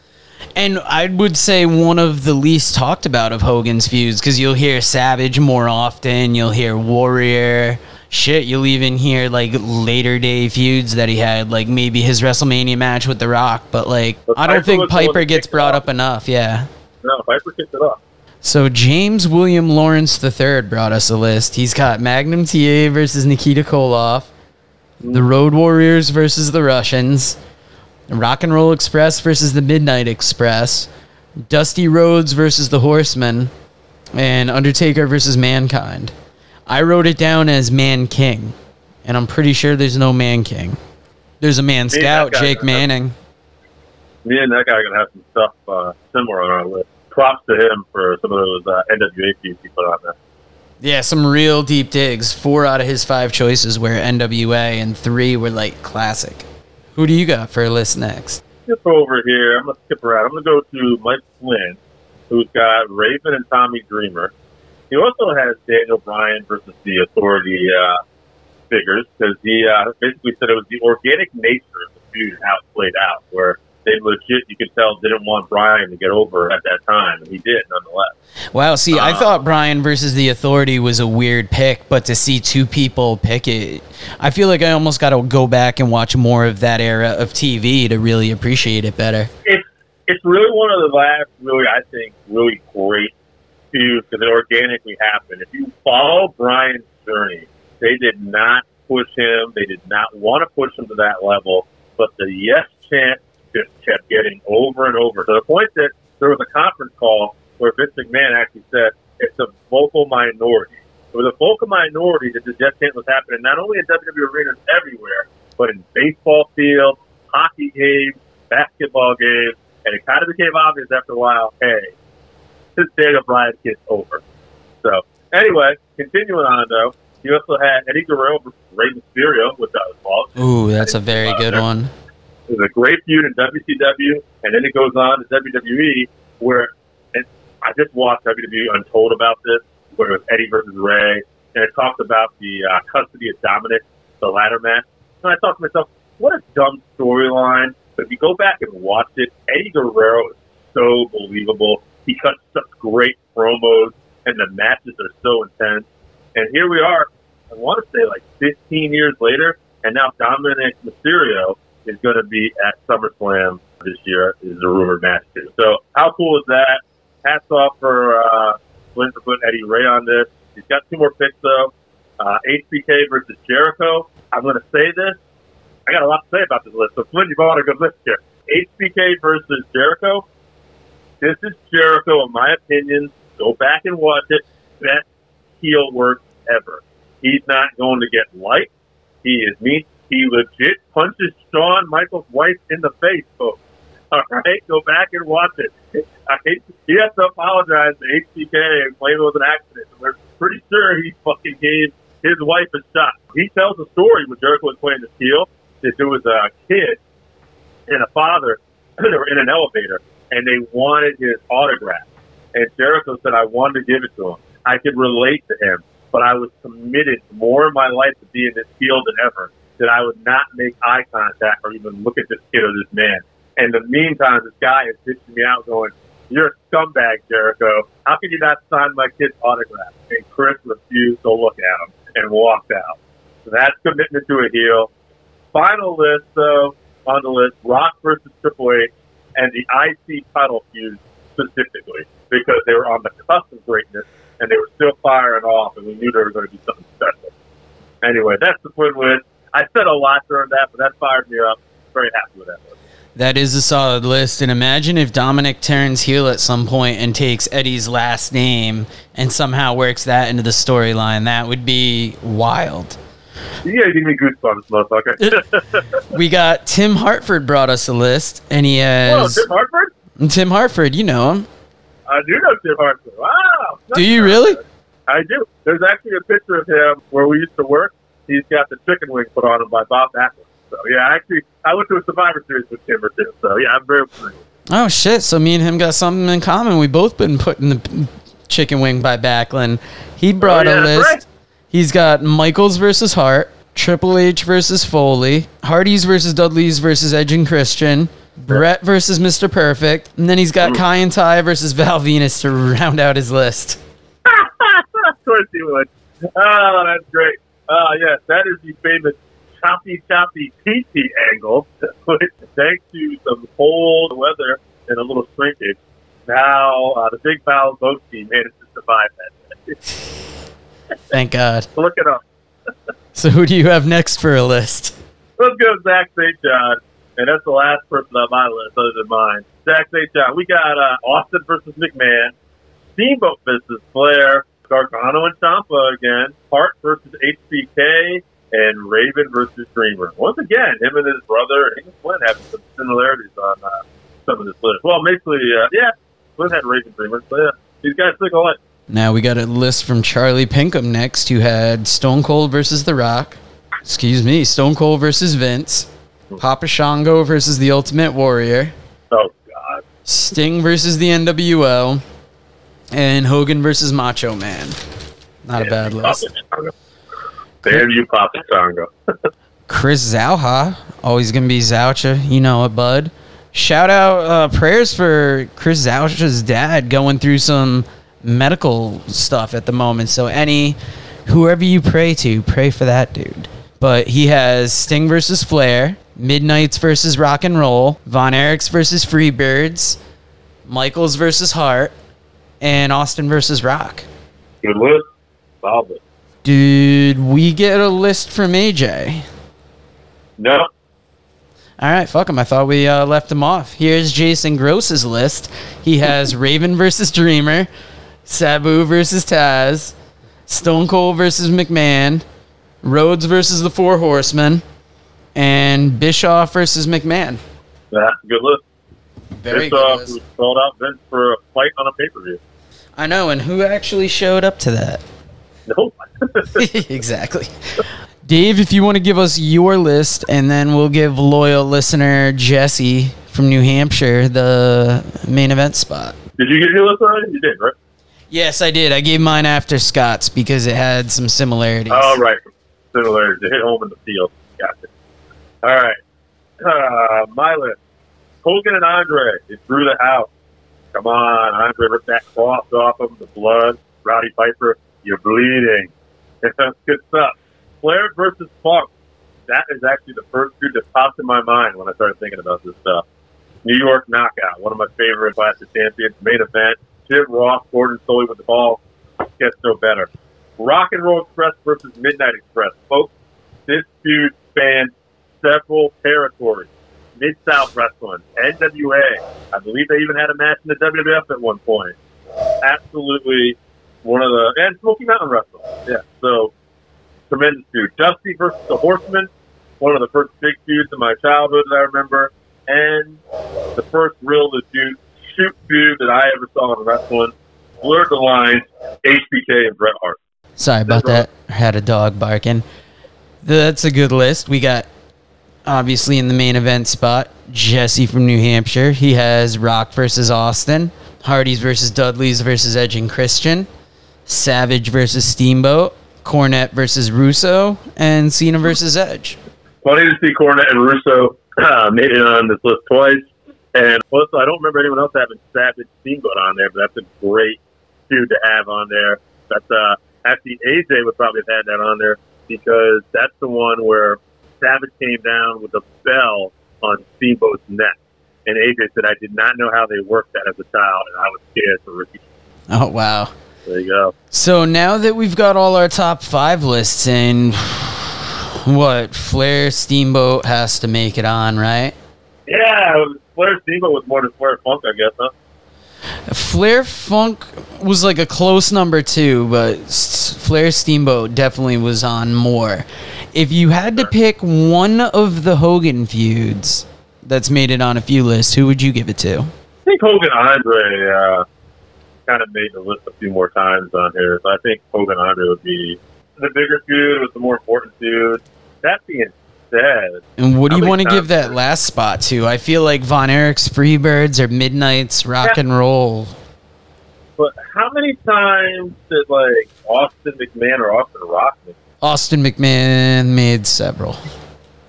And I would say one of the least talked about of Hogan's feuds because you'll hear Savage more often. You'll hear Warrior. Shit, you'll even hear like later day feuds that he had, like maybe his WrestleMania match with The Rock. But like, But I don't think was the one Piper gets brought up enough. Yeah. No, Piper kicked it off. So James William Lawrence III brought us a list. He's got Magnum TA versus Nikita Koloff, the Road Warriors versus the Russians, Rock and Roll Express versus the Midnight Express, Dusty Rhodes versus the Horsemen, and Undertaker versus Mankind. I wrote it down as Man King, and I'm pretty sure there's no Man King. There's a Man Scout, Jake Manning. Me and that guy are to have some stuff uh, similar on our list. Props to him for some of those uh, NWA feuds he put on there. Yeah, some real deep digs. Four out of his five choices were NWA, and three were like classic. Who do you got for a list next? skip over here. I'm gonna skip around. I'm gonna go to Mike Flynn, who's got Raven and Tommy Dreamer. He also has Daniel Bryan versus the Authority uh, figures because he uh, basically said it was the organic nature of the feud how it played out, where they legit, you could tell, didn't want Bryan to get over at that time, and he did nonetheless. Wow. See, I Uh, thought Bryan versus the Authority was a weird pick, but to see two people pick it, I feel like I almost got to go back and watch more of that era of TV to really appreciate it better. it's it's really one of the last really I think really great feuds because it organically happened. If you follow Bryan's journey, they did not push him. They did not want to push him to that level, but the yes chant just kept getting over and over to the point that there was a conference call where Vince McMahon actually said it's a vocal minority. It was a vocal minority that the death chant was happening not only in WWE arenas everywhere, but in baseball fields, hockey games, basketball games, and it kind of became obvious after a while, hey, this Daniel Bryan gets over. So anyway, continuing on though, you also had Eddie Guerrero versus Rey Mysterio, which I was involved. Ooh, that's a very good uh, one. It was a great feud in WCW, and then it goes on to WWE, where and I just watched WWE Untold about this, where it was Eddie versus Rey, and it talked about the uh, custody of Dominik, the ladder match. And I thought to myself, what a dumb storyline. But if you go back and watch it, Eddie Guerrero is so believable. He cuts such great promos, and the matches are so intense. And here we are, I want to say like 15 years later, and now Dominik Mysterio is going to be at SummerSlam this year, is a rumored match too. So how cool is that? Hats off for uh, Flynn for putting Eddie Rey on this. He's got two more picks though. Uh, HBK versus Jericho. I'm going to say this. I got a lot to say about this list. So Flynn, you've on a good list here. HBK versus Jericho. This is Jericho, in my opinion. Go back and watch it. Best heel work ever. He's not going to get liked. He is mean. He legit punches Shawn Michaels' wife in the face, folks. All right, go back and watch it. I hate, he has to apologize to HBK and claim it was an accident. We're pretty sure he fucking gave his wife a shot. He tells a story when Jericho was playing the heel that there was a kid and a father (clears throat) that were in an elevator and they wanted his autograph. And Jericho said, I wanted to give it to him. I could relate to him, but I was committed more in my life to being this heel than ever that I would not make eye contact or even look at this kid or this man. And in the meantime, this guy is bitching me out going, you're a scumbag, Jericho. How can you not sign my kid's autograph? And Chris refused to look at him and walked out. So that's commitment to a heel. Final list, though, on the list, Rock versus Triple H and the IC title feud specifically because they were on the cusp of greatness and they were still firing off and we knew there was going to be something special. Anyway, that's the Twin win. I said a lot during that, but that fired me up. Very happy with that one. That is a solid list. And imagine if Dominik turns heel at some point and takes Eddie's last name and somehow works that into the storyline. That would be wild. Yeah, you me goosebumps, motherfucker. (laughs) We got Tim Hartford brought us a list, and he Whoa, has Tim Hartford? Tim Hartford. You know him. I do know Tim Hartford. Wow. Do you really? I do. There's actually a picture of him where we used to work. He's got the chicken wing put on him by Bob Backlund. So yeah, actually, I went to a Survivor Series with Tim or two. So yeah, I'm very familiar. Oh shit! So me and him got something in common. We both been put in the chicken wing by Backlund. He oh, brought Oh, yeah, a list. right. He's got Michaels versus Hart, Triple H versus Foley, Hardys versus Dudley's versus Edge and Christian, Bret versus Mr. Perfect, and then he's got mm. Kaientai versus Val Venis to (laughs) round out his list. (laughs) of course he would. Oh, that's great. Oh, yes, that is the famous choppy, choppy PT angle, which, (laughs) thanks to some cold weather and a little shrinkage, now uh, the Big Foul boat team managed to survive that. (laughs) Thank God. Look it up. (laughs) So who do you have next for a list? Let's go Zach St. John. And that's the last person on my list other than mine. Zach St. John. We got uh, Austin versus McMahon, Steamboat versus Flair, Gargano and Ciampa again, Hart versus HBK, and Raven versus Dreamer. Once again, him and his brother and Flynn have some similarities on uh, some of this list. Well, basically, uh, yeah, Flynn had Raven Dreamer. So yeah, these guys look alike. Now we got a list from Charlie Pinkham next, who had Stone Cold versus The Rock. Excuse me, Stone Cold versus Vince. Papa Shango versus the Ultimate Warrior, Oh God. Sting versus the NWO, and Hogan versus Macho Man. Not a bad list. Damn you, Papa Tongo. (laughs) Chris Zauha, always gonna be Zoucha, you know it, bud. Shout out uh, prayers for Chris Zoucha's dad going through some medical stuff at the moment. So any whoever you pray to, pray for that dude. But he has Sting versus Flair, Midnight's versus Rock and Roll, Von Erichs versus Freebirds, Michaels versus Hart, and Austin versus Rock. Good list. Solid. list. Did we get a list from AJ? No. All right, fuck him. I thought we uh, left him off. Here's Jason Gross's list. He has (laughs) Raven versus Dreamer, Sabu versus Taz, Stone Cold versus McMahon, Rhodes versus the Four Horsemen, and Bischoff versus McMahon. That's a good list. Very Bischoff good. was sold out Vince for a fight on a pay per view. I know, and who actually showed up to that? Nope. (laughs) exactly. Dave, if you want to give us your list, and then we'll give loyal listener Jesse from New Hampshire the main event spot. Did you get your list already? You did, right? Yes, I did. I gave mine after Scott's because it had some similarities. All right. Similar to hit home in the field. Gotcha. All right. Uh, my list. Hogan and Andre. It through the house. Come on. Andre ripped that cloth off of him. The blood. Rowdy Piper. You're bleeding. Good stuff. Flair versus Funk. That is actually the first dude that popped in my mind when I started thinking about this stuff. New York Knockout. One of my favorite Classic Champions. Main event. Jim Ross. Gordon Solie with the ball. Gets no better. Rock and Roll Express versus Midnight Express. Folks, this feud spans several territories. Mid South Wrestling, NWA. I believe they even had a match in the WWF at one point. Absolutely one of the and Smoky Mountain Wrestling. Yeah, so tremendous feud. Dusty versus the Horseman, one of the first big feuds in my childhood that I remember, and the first real legit shoot feud that I ever saw in wrestling. Blurred the lines, HBK and Bret Hart. Sorry about that. I had a dog barking. That's a good list. We got obviously in the main event spot Jesse from New Hampshire. He has Rock versus Austin, Hardy's versus Dudley's versus Edge and Christian, Savage versus Steamboat, Cornette versus Russo, and Cena versus Edge. Funny to see Cornette and Russo uh, (clears throat) made it on this list twice. And also, I don't remember anyone else having Savage Steamboat on there, but that's a great dude to have on there. That's uh, actually AJ would probably have had that on there because that's the one where Savage came down with a bell on Steamboat's neck. And AJ said, I did not know how they worked that as a child, and I was scared for Ricky. Oh wow. There you go. So now that we've got all our top five lists in, what Flair Steamboat has to make it on, right? Yeah, Flair Steamboat was more than Flair Funk, I guess, huh? Flair Funk was like a close number two, but S- Flair Steamboat definitely was on more. If you had to pick one of the Hogan feuds that's made it on a few lists, who would you give it to? I think Hogan Andre uh, kind of made the list a few more times on here. So I think Hogan Andre would be the bigger feud, was the more important feud. That being said, And what do you want to give that last spot to? I feel like Von Erich's Freebirds or Midnight's Rock Yeah. and Roll. but how many times did like Austin McMahon or Austin Rockman? Austin McMahon made several.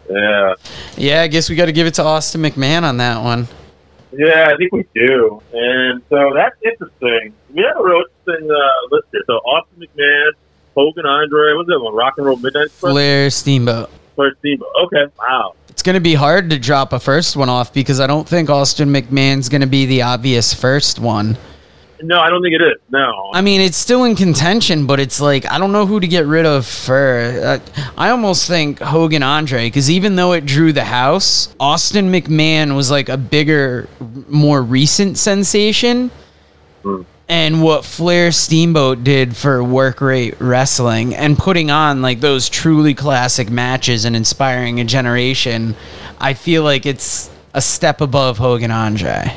Yeah, Yeah, I guess we got to give it to Austin McMahon on that one. yeah, I think we do. And so that's interesting. We have a real interesting uh, list here. So Austin McMahon, Hogan Andre, what's that one? Rock and Roll Midnight Express? Flair Steamboat. Flair Steamboat. Okay, wow. It's going to be hard to drop a first one off because I don't think Austin McMahon's going to be the obvious first one. No, I don't think it is. No. I mean, it's still in contention, but it's like I don't know who to get rid of for. Uh, I almost think Hogan Andre because even though it drew the house, Austin McMahon was like a bigger, more recent sensation. Hmm. And what Flair Steamboat did for work rate wrestling and putting on like those truly classic matches and inspiring a generation, I feel like it's a step above Hogan Andre.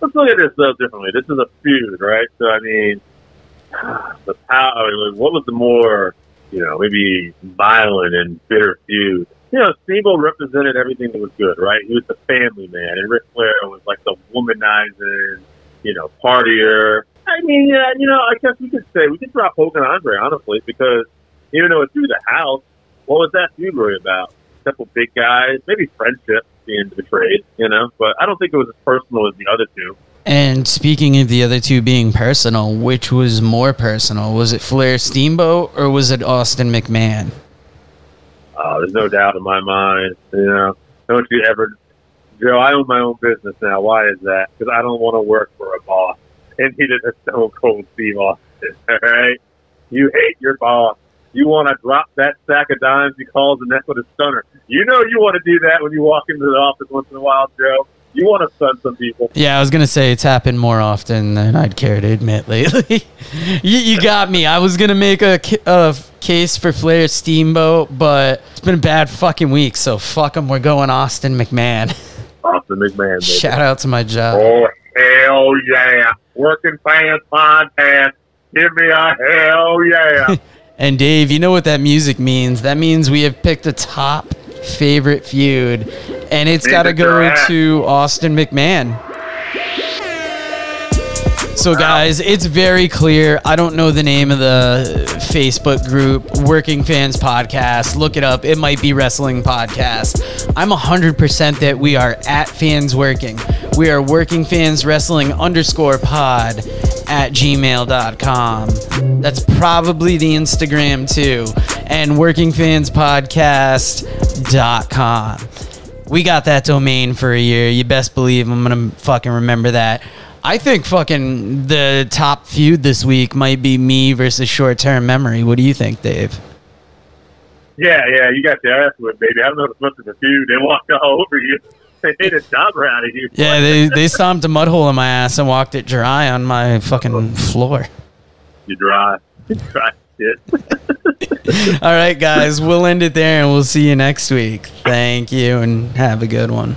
Let's look at this though differently. This is a feud, right? So I mean, (sighs) the power. I mean, what was the more, you know, maybe violent and bitter feud? you know, Steamboat represented everything that was good, right? He was the family man, and Ric Flair was like the womanizing, you know, partier. I mean, yeah, you know, I guess we could say we could drop Hogan and Andre honestly because even though it's through the house, what was that feud really about? Couple big guys, maybe friendship being betrayed, you know. But I don't think it was as personal as the other two. And speaking of the other two being personal, which was more personal? Was it Flair Steamboat or was it Austin McMahon? Uh, there's no doubt in my mind. You know, don't you ever, Joe? I own my own business now. Why is that? Because I don't want to work for a boss. And he did a (laughs) Stone Cold Steve Austin. All right, you hate your boss. You want to drop that sack of dimes he calls a neck with a stunner. You know you want to do that when you walk into the office once in a while, Joe. You want to stun some people. Yeah, I was gonna say it's happened more often than I'd care to admit lately. (laughs) you, you got me. I was gonna make a, a case for Flair Steamboat, but it's been a bad fucking week. So fuck him. We're going Austin McMahon. Austin McMahon. Baby. Shout out to my job. Oh hell yeah! Working fans podcast. Give me a hell yeah! (laughs) And Dave, you know what that music means? That means we have picked a top favorite feud, and it's got to go to Austin McMahon. So, guys, it's very clear. I don't know the name of the Facebook group, Working Fans Podcast. Look it up. It might be Wrestling Podcast. I'm 100% that we are at Fans Working. We are Working Fans Wrestling underscore pod at gmail.com. That's probably the Instagram too. And workingfanspodcast.com. We got that domain for a year. You best believe I'm going to fucking remember that. I think fucking the top feud this week might be me versus short term memory. What do you think, Dave? yeah, yeah, you got the ass with baby. I don't know if it's much of a feud. They walked all over you. (laughs) They hit a jobber out of you. Yeah, they, they stomped a mud hole in my ass and walked it dry on my fucking floor. You dry. You dry shit. (laughs) All right, guys, we'll end it there and we'll see you next week. Thank you and have a good one.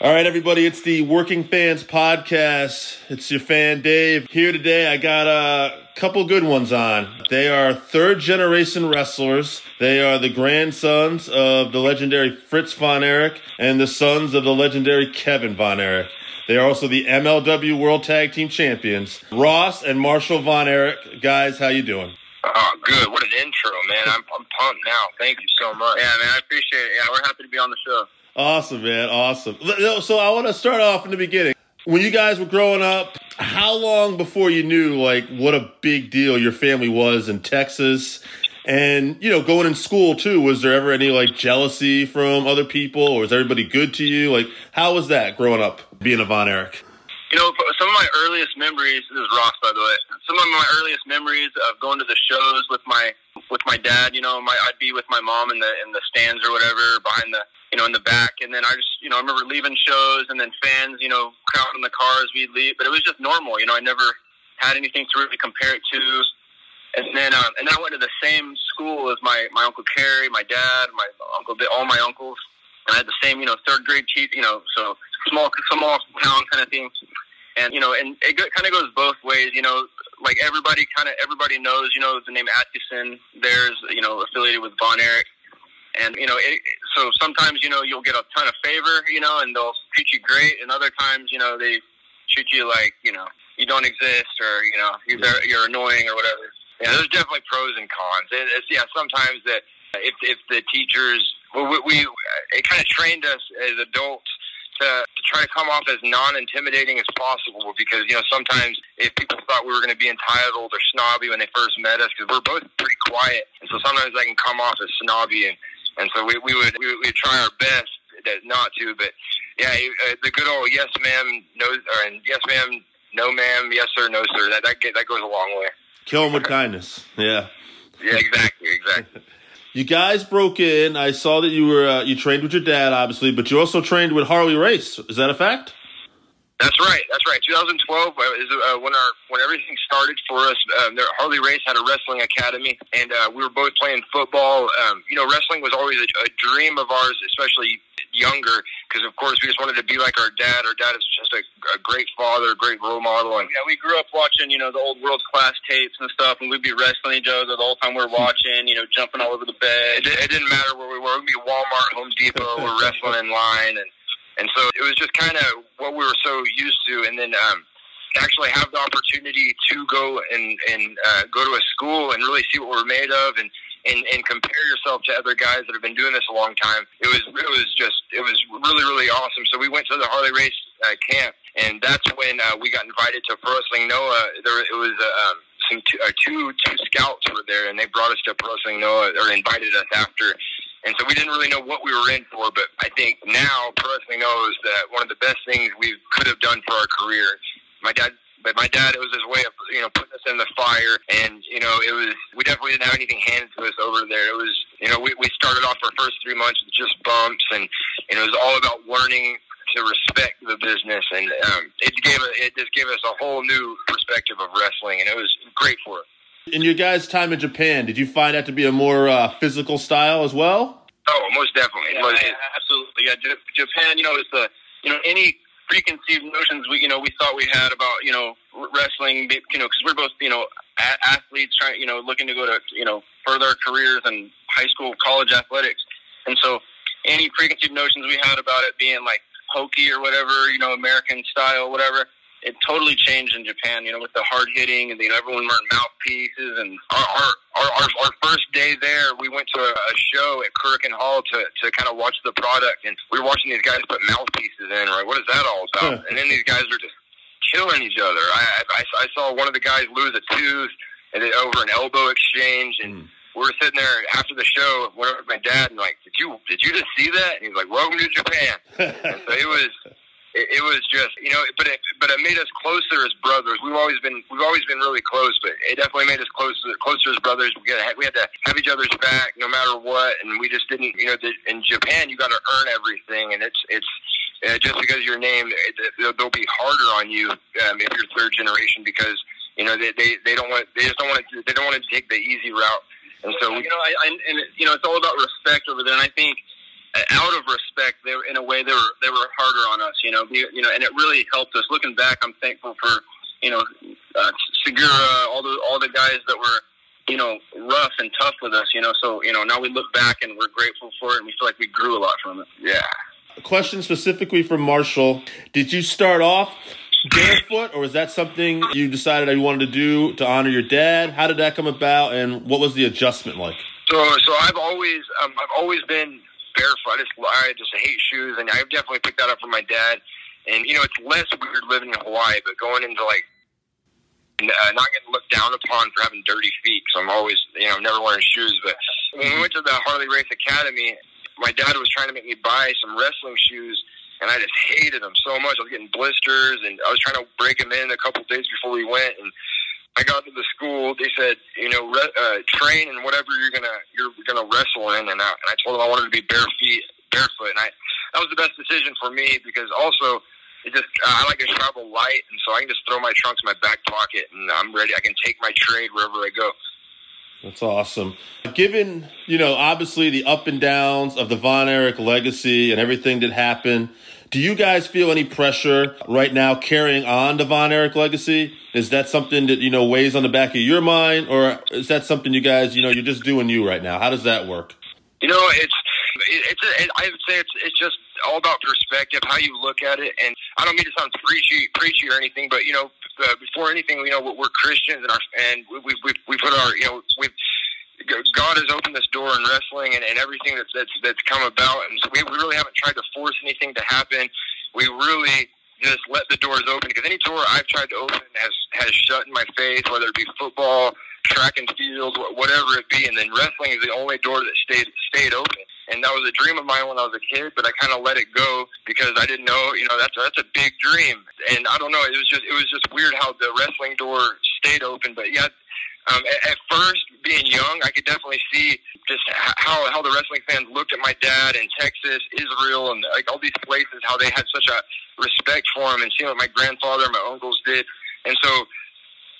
All right, everybody, it's the Working Fans Podcast. It's your fan Dave. Here today, I got a couple good ones on. They are third generation wrestlers. They are the grandsons of the legendary Fritz Von Erich and the sons of the legendary Kevin Von Erich. They are also the MLW World Tag Team Champions. Ross and Marshall Von Erich. Guys, how you doing? Oh, good. What an intro, man. I'm, I'm pumped now. Thank you so much. Yeah, man. I appreciate it. Yeah, we're happy to be on the show. Awesome, man. Awesome. So I want to start off in the beginning. When you guys were growing up, how long before you knew like what a big deal your family was in Texas? And you know, going in school too, was there ever any like jealousy from other people, or was everybody good to you? Like, how was that growing up being a Von Erich? You know, some of my earliest memories. This is Ross, by the way. Some of my earliest memories of going to the shows with my with my dad. You know, my I'd be with my mom in the in the stands or whatever behind the you know in the back, and then I just you know I remember leaving shows and then fans you know crowding the cars. We'd leave, but it was just normal. You know, I never had anything to really compare it to. And then, um, and then I went to the same school as my my uncle Kerry, my dad, my uncle, all my uncles, and I had the same, you know, third grade teach, you know, so small, small town kind of thing. And you know, and it kind of goes both ways. You know, like everybody kind of everybody knows, you know, the name Adkisson. There's, you know, affiliated with Von Erich. And you know, it, so sometimes you know you'll get a ton of favor, you know, and they'll treat you great, and other times you know they treat you like you know you don't exist or you know you're you're annoying or whatever. Yeah, there's definitely pros and cons. It, it's yeah, sometimes that if if the teachers well, we, we it kind of trained us as adults to, to try to come off as non-intimidating as possible because you know sometimes if people thought we were going to be entitled or snobby when they first met us because we're both pretty quiet and so sometimes I can come off as snobby and and so we, we would we would try our best that not to but yeah uh, the good old yes ma'am no or and yes ma'am no ma'am yes sir no sir that that, that goes a long way Kill him with kindness. Yeah. yeah exactly exactly (laughs) You guys broke in. I saw that you were uh, you trained with your dad, obviously, but you also trained with Harley Race. Is that a fact? That's right. That's right. 2012 uh, is uh, when our when everything started for us. Um, Harley Race had a wrestling academy, and uh, we were both playing football. Um, you know, wrestling was always a, a dream of ours, especially younger, because of course we just wanted to be like our dad. Our dad is just a, a great father, a great role model, and Yeah, we grew up watching, you know, the old world class tapes and stuff, and we'd be wrestling each other the whole time we were watching, you know, jumping all over the bed. di- it didn't matter where we were. We'd be Walmart, Home Depot, we're (laughs) wrestling in line, and and so it was just kind of what we were so used to. And then um, actually have the opportunity to go and and uh, go to a school and really see what we're made of, and and and compare yourself to other guys that have been doing this a long time. It was it was just it was really really awesome. So we went to the Harley Race uh, camp, and that's when uh, we got invited to Pro Wrestling Noah. There it was uh, um, some two, uh, two two scouts were there, and they brought us to Pro Wrestling Noah or invited us after. And so we didn't really know what we were in for, but I think now Pro Wrestling knows that one of the best things we could have done for our career. My dad, but my dad, it was his way of you know putting us in the fire, and you know it was we definitely didn't have anything handed to us over there. It was you know we we started off our first three months with just bumps, and and it was all about learning to respect the business, and um, it gave it it just gave us a whole new perspective of wrestling, and it was great for us. In your guys' time in Japan, did you find that to be a more uh, physical style as well? Oh, most definitely. Yeah, Most- yeah, absolutely. Yeah, J- Japan, you know, it's the, you know, any preconceived notions we, you know, we thought we had about, you know, wrestling, you know, because we're both, you know, a- athletes trying, you know, looking to go to, you know, further careers in high school, college athletics. And so any preconceived notions we had about it being like hokey or whatever, you know, American style, whatever, it totally changed in Japan, you know, with the hard hitting and, you know, everyone wearing mouthpieces and our, our, our, our, our first day there, we went to a, a show at Korakuen Hall to, to kind of watch the product, and we were watching these guys put mouthpieces in. Right, what is that all about? and then these guys are just killing each other. I, I, I saw one of the guys lose a tooth, and then over an elbow exchange, and hmm. we were sitting there after the show. Went over to my dad and like, did you did you just see that? And he's like, welcome to Japan. (laughs) and so it was it, it was just you know, but it but it made us closer as brothers. We've always been we've always been really close, but it definitely made us closer closer as brothers. We had we had to have each other's back no matter what, and we just didn't. You know, the, in Japan, you got to earn everything, and it's it's. Uh, just because you're named, they'll, they'll be harder on you um, if you're third generation because you know they, they, they don't want they just don't want to they don't want to take the easy route, and so we, you know, I, I and you know, it's all about respect over there. And I think out of respect, they were in a way they were they were harder on us. You know, you know, and it really helped us. Looking back, I'm thankful for you know uh, Sugiura, all the all the guys that were you know rough and tough with us. You know, so you know now we look back and we're grateful for it, and we feel like we grew a lot from it. yeah. A question specifically from Marshall: Did you start off barefoot, or was that something you decided you wanted to do to honor your dad? How did that come about, and what was the adjustment like? So, so I've always, um, I've always been barefoot. I just, I just hate shoes, and I've definitely picked that up from my dad. And you know, it's less weird living in Hawaii, but going into like uh, not getting looked down upon for having dirty feet. So I'm always, you know, never wearing shoes. But when we went to the Harley Race Academy, my dad was trying to make me buy some wrestling shoes. And I just hated them so much. I was getting blisters, and I was trying to break them in a couple days before we went. And I got to the school. They said, you know, re- uh, train and whatever you're gonna you're gonna wrestle in. And I, and I told them I wanted to be bare feet, barefoot. And I that was the best decision for me because also it just uh, I like to travel light, and so I can just throw my trunks in my back pocket, and I'm ready. I can take my trade wherever I go. That's awesome. Given, you know, obviously the up and downs of the Von Erich legacy and everything that happened, do you guys feel any pressure right now carrying on the Von legacy? Is that something that, you know, weighs on the back of your mind, or is that something you guys, you know, you're just doing you right now? How does that work? You know, it's it, it's it, I would say it's it's just all about perspective, how you look at it. And I don't mean to sound preachy, preachy or anything, but you know, uh, before anything, you know, we're Christians and our and we we, we put our you know we've. God has opened this door in wrestling and, and everything that's, that's that's come about, and so we, we really haven't tried to force anything to happen. we really just let the doors open because any door I've tried to open has has shut in my face, whether it be football, track and field, whatever it be. And then wrestling is the only door that stayed stayed open. And that was a dream of mine when I was a kid, but I kind of let it go because I didn't know, you know, that's that's a big dream. And I don't know, it was just it was just weird how the wrestling door stayed open. But yeah, um, at, at first, being young, I could definitely see just how how the wrestling fans looked at my dad in Texas, Israel, and like all these places, how they had such a respect for him, and seeing what my grandfather and my uncles did. And so,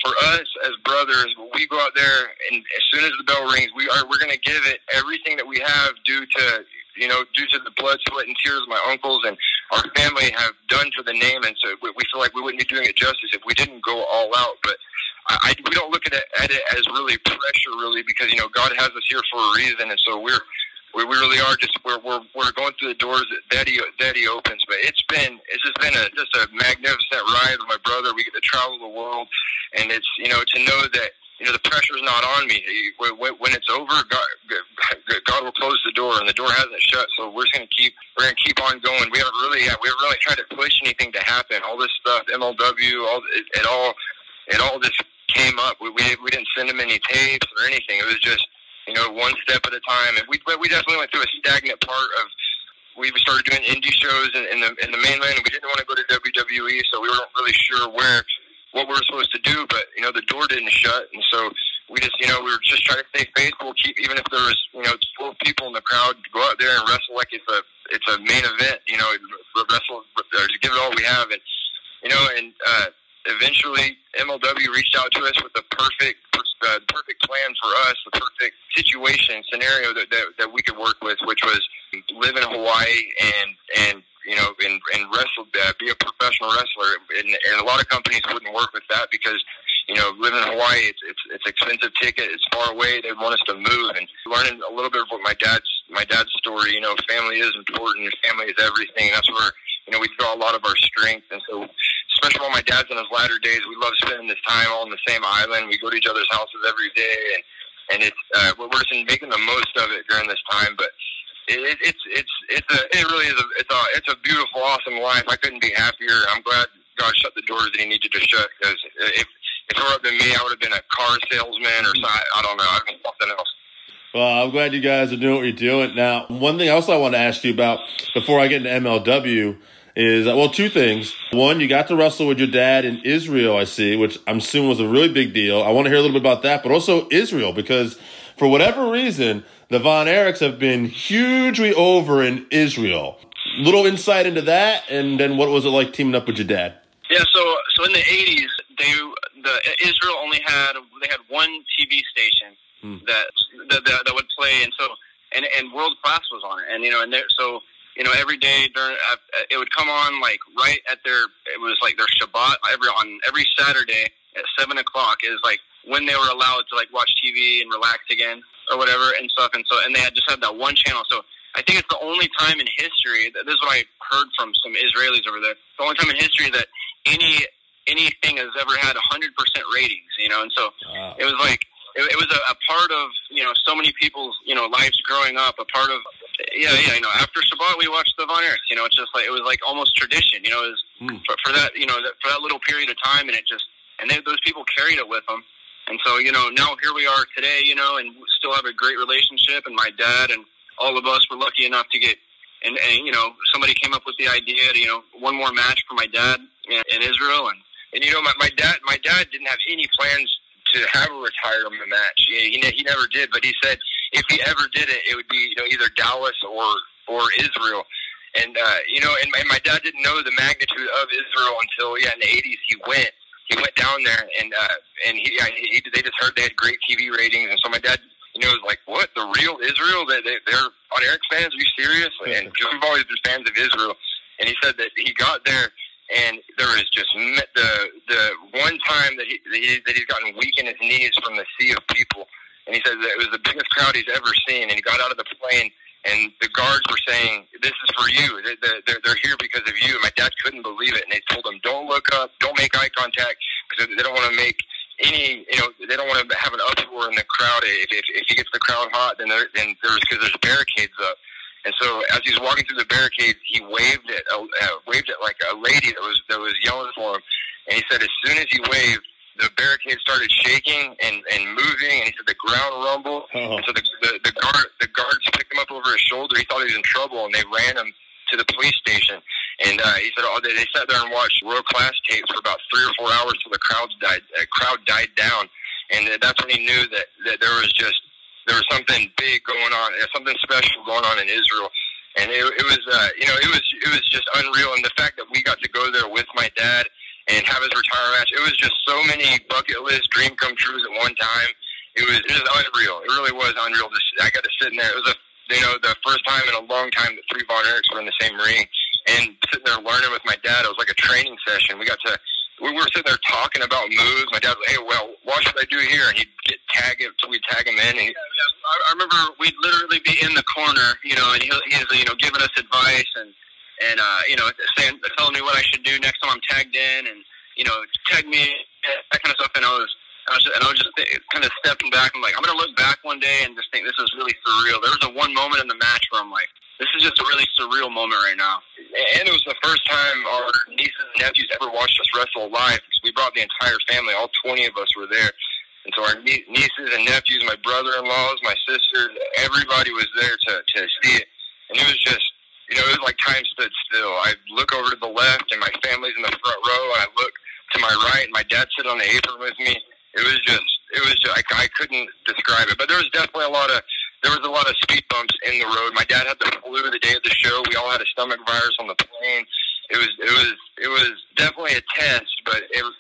for us as brothers, we go out there, and as soon as the bell rings, we are we're going to give it everything that we have due to you know due to the blood, sweat, and tears my uncles and our family have done for the name, and so we, feel like we wouldn't be doing it justice if we didn't go all out. But I, I we don't look at it, at it as really pressure, really, because you know God has us here for a reason, and so we're we, we really are just we're, we're we're going through the doors that, he that he opens. But it's been it's just been a just a magnificent ride with my brother. We get to travel the world, and it's you know to know that you know the pressure's not on me. When, when it's over, God, God will close the door, and the door hasn't shut. So we're just gonna keep we're gonna keep on going. We haven't really we haven't really tried to push anything to happen. All this stuff, MLW, all it, it all it all just came up. We, we we didn't send them any tapes or anything. It was just you know one step at a time. And we we definitely went through a stagnant part of. We started doing indie shows in, in the in the mainland. and We didn't want to go to WWE, so we weren't really sure where what we were supposed to do. But you know the door didn't shut, and so we just you know we were just trying to stay faithful. Keep even if there was you know twelve people in the crowd, go out there and wrestle like it's a it's a main event. You know, wrestle or just give it all we have, and you know, and uh, eventually MLW reached out to us with the perfect uh, perfect plan for us, the perfect situation scenario that, that that we could work with, which was live in Hawaii and and you know and and wrestle uh, be a professional wrestler. And, and a lot of companies wouldn't work with that because you know living in Hawaii it's it's it's expensive ticket, it's far away. They want us to move and learning a little bit of what my dad's my dad's story. You know, family is important. Family is everything. That's where you know we draw a lot of our strength, and so especially while my dad's in his latter days, we love spending this time all on the same island. We go to each other's houses every day, and and it's uh, we're just making the most of it during this time. But it, it's it's it's a it really is a it's a it's a beautiful, awesome life. I couldn't be happier. I'm glad God shut the doors that He needed to shut because if if it were up to me, I would have been a car salesman or. I don't know. I've been something else. Well, I'm glad you guys are doing what you're doing. Now, one thing else I want to ask you about before I get into MLW is well, two things. One, you got to wrestle with your dad in Israel, I see, which I'm assuming was a really big deal. I want to hear a little bit about that, but also Israel because for whatever reason, the Von Erichs have been hugely over in Israel. Little insight into that, and then what was it like teaming up with your dad? Yeah, so so in the '80s, they the Israel only had they had one TV station that, that that that would play, and so and and World Class was on it, and you know, and there, so you know, every day during uh, it would come on like right at their it was like their Shabbat every on every Saturday at seven o'clock is like when they were allowed to like watch TV and relax again or whatever and stuff, and so and they had just had that one channel, so. I think it's the only time in history. That, this is what I heard from some Israelis over there. The only time in history that any anything has ever had a 100% ratings, you know, and so Wow. it was like it, it was a, a part of you know so many people's you know lives growing up. A part of yeah yeah you know after Shabbat we watched the Von Erichs. You know, it's just like it was like almost tradition. You know, it was Hmm. for, for that you know that, for that little period of time, and it just and they, those people carried it with them. And so you know now here we are today. You know, and still have a great relationship. And my dad and all of us were lucky enough to get. And, and you know, somebody came up with the idea to you know one more match for my dad in, in Israel, and and you know my, my dad my dad didn't have any plans to have a retirement match. He, he, he never did, but he said if he ever did it, it would be you know either Dallas or or Israel. And uh, you know, and, and my dad didn't know the magnitude of Israel until yeah in the '80s he went he went down there and uh, and he, yeah, he they just heard they had great TV ratings, and so my dad you know was like, what the real Israel? They, they they're Von Erich fans? Are you serious? And we've always been fans of Israel, and he said that he got there and there was just the the one time that he, that he that he's gotten weak in his knees from the sea of people, and he said that it was the biggest crowd he's ever seen, and he got out of the plane. And the guards were saying, "This is for you. They- they- They're, they're here because of you." And my dad couldn't believe it, and they told him, "Don't look up. Don't make eye contact because they don't want to make any. You know, they don't want to have an uproar in the crowd. If, if, if he gets the crowd hot, then then there's because there's barricades up." And so as he was walking through the barricades, he waved at uh, uh, waved at like a lady that was that was yelling for him. And he said as soon as he waved, the barricade started shaking and, and moving. And he said the ground rumbled. Oh. And so the, the the guard the guards picked him up over his shoulder. He thought he was in trouble, and they ran him to the police station. And uh, he said, oh, they, they sat there and watched world class tapes for about three or four hours till the crowd died. Uh, crowd died down, and that's when he knew that that there was just there was something big going on, uh, something special going on in Israel. And it, it was, uh, you know, it was it was just unreal. And the fact that we got to go there with my dad and have his retirement match, it was just so many bucket list dream come trues at one time. It was it was unreal. It really was unreal. Just I got to sit in there. It was a you know the first time in a long time that three Von Erichs were in the same ring, and sitting there learning with my dad. It was like a training session. We got to we were sitting there talking about moves. My dad was, hey, well, what should I do here? And he'd get tag it, so we'd tag him in. And Yeah, yeah. I, I remember we'd literally be in the corner, you know, and he, he's you know giving us advice and and uh, you know saying telling me what I should do next time I'm tagged in, and you know tag me that kind of stuff. And I was I was and I was just kind of stepping back. I'm like I'm gonna look back one day and just think this is really surreal. There was a one moment in the match where I'm like. This is just a really surreal moment right now. and it was the first time our nieces and nephews ever watched us wrestle live because we brought the entire family. All 20 of us were there. And so our nie- nieces and nephews, my brother-in-laws, my sisters, everybody was there to, to see it. And it was just, you know, it was like time stood still. I look over to the left and my family's in the front row and I look to my right and my dad sitting on the apron with me. It was just, it was just, I, I couldn't describe it. But there was definitely a lot of, there was a lot of speed bumps in the road. My dad had the flu the day of the show. We all had a stomach virus on the plane. It was, it was, it was definitely a test, but it was,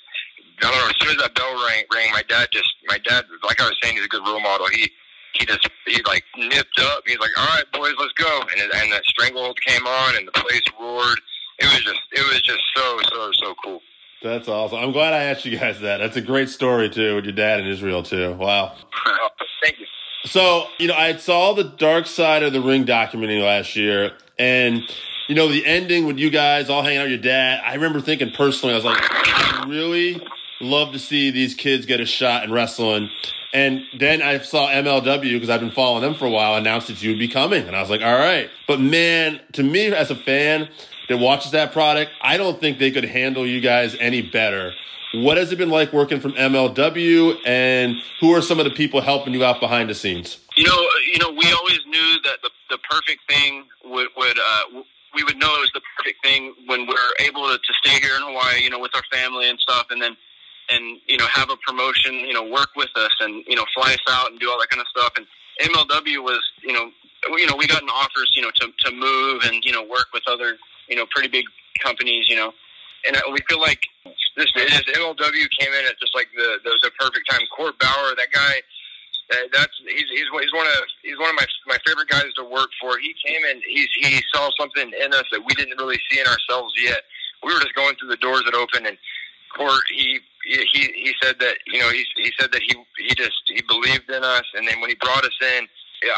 I don't know. As soon as that bell rang, rang, my dad just, my dad, like I was saying, he's a good role model. He, he just, he like nipped up. He's like, all right, boys, let's go. And and that stranglehold came on, and the place roared. It was just, it was just so, so, so cool. That's awesome. I'm glad I asked you guys that. That's a great story too with your dad in Israel too. Wow. (laughs) Thank you. So, you know, I saw the Dark Side of the Ring documentary last year, and you know, the ending with you guys all hanging out with your dad. I remember thinking personally, I was like, I really love to see these kids get a shot in wrestling. And then I saw MLW because I've been following them for a while. Announced that you would be coming, and I was like, all right. But man, to me as a fan that watches that product, I don't think they could handle you guys any better. What has it been like working from MLW, and who are some of the people helping you out behind the scenes? You know, you know, we always knew that the the perfect thing would would uh, we would know it was the perfect thing when we're able to, to stay here in Hawaii, you know, with our family and stuff, and then and you know have a promotion, you know, work with us and you know fly us out and do all that kind of stuff. And MLW was, you know, you know, we got an offers, you know, to to move and you know work with other, you know, pretty big companies, you know, and uh, we feel like this, this MLW came in at just like the the, the perfect time. Court Bauer, that guy. Uh, that's he's, he's he's one of he's one of my my favorite guys to work for. He came in he's he saw something in us that we didn't really see in ourselves yet. We were just going through the doors that opened, and Court he he he said that you know he he said that he he just he believed in us, and then when he brought us in,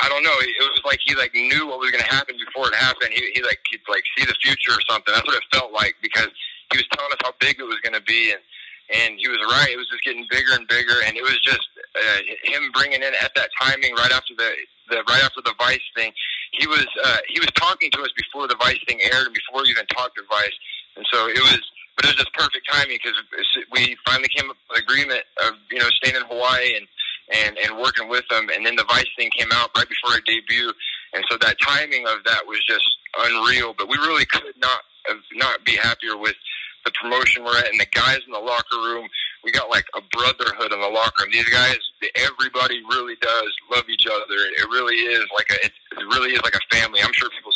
I don't know, it was like he like knew what was going to happen before it happened. He he like he'd like see the future or something. That's what it felt like because he was telling us how big it was going to be, and and he was right. It was just getting bigger and bigger, and it was just uh, him bringing in at that timing right after the, the right after the Vice thing. He was uh, he was talking to us before the Vice thing aired, and before we even talked to Vice, and so it was. But it was just perfect timing because we finally came up with an agreement of you know staying in Hawaii and and and working with them, and then the Vice thing came out right before our debut, and so that timing of that was just unreal. But we really could not not be happier with the promotion we're at and the guys in the locker room. We got like a brotherhood in the locker room. These guys, everybody really does love each other. It really is like a, it really is like a family. I'm sure people,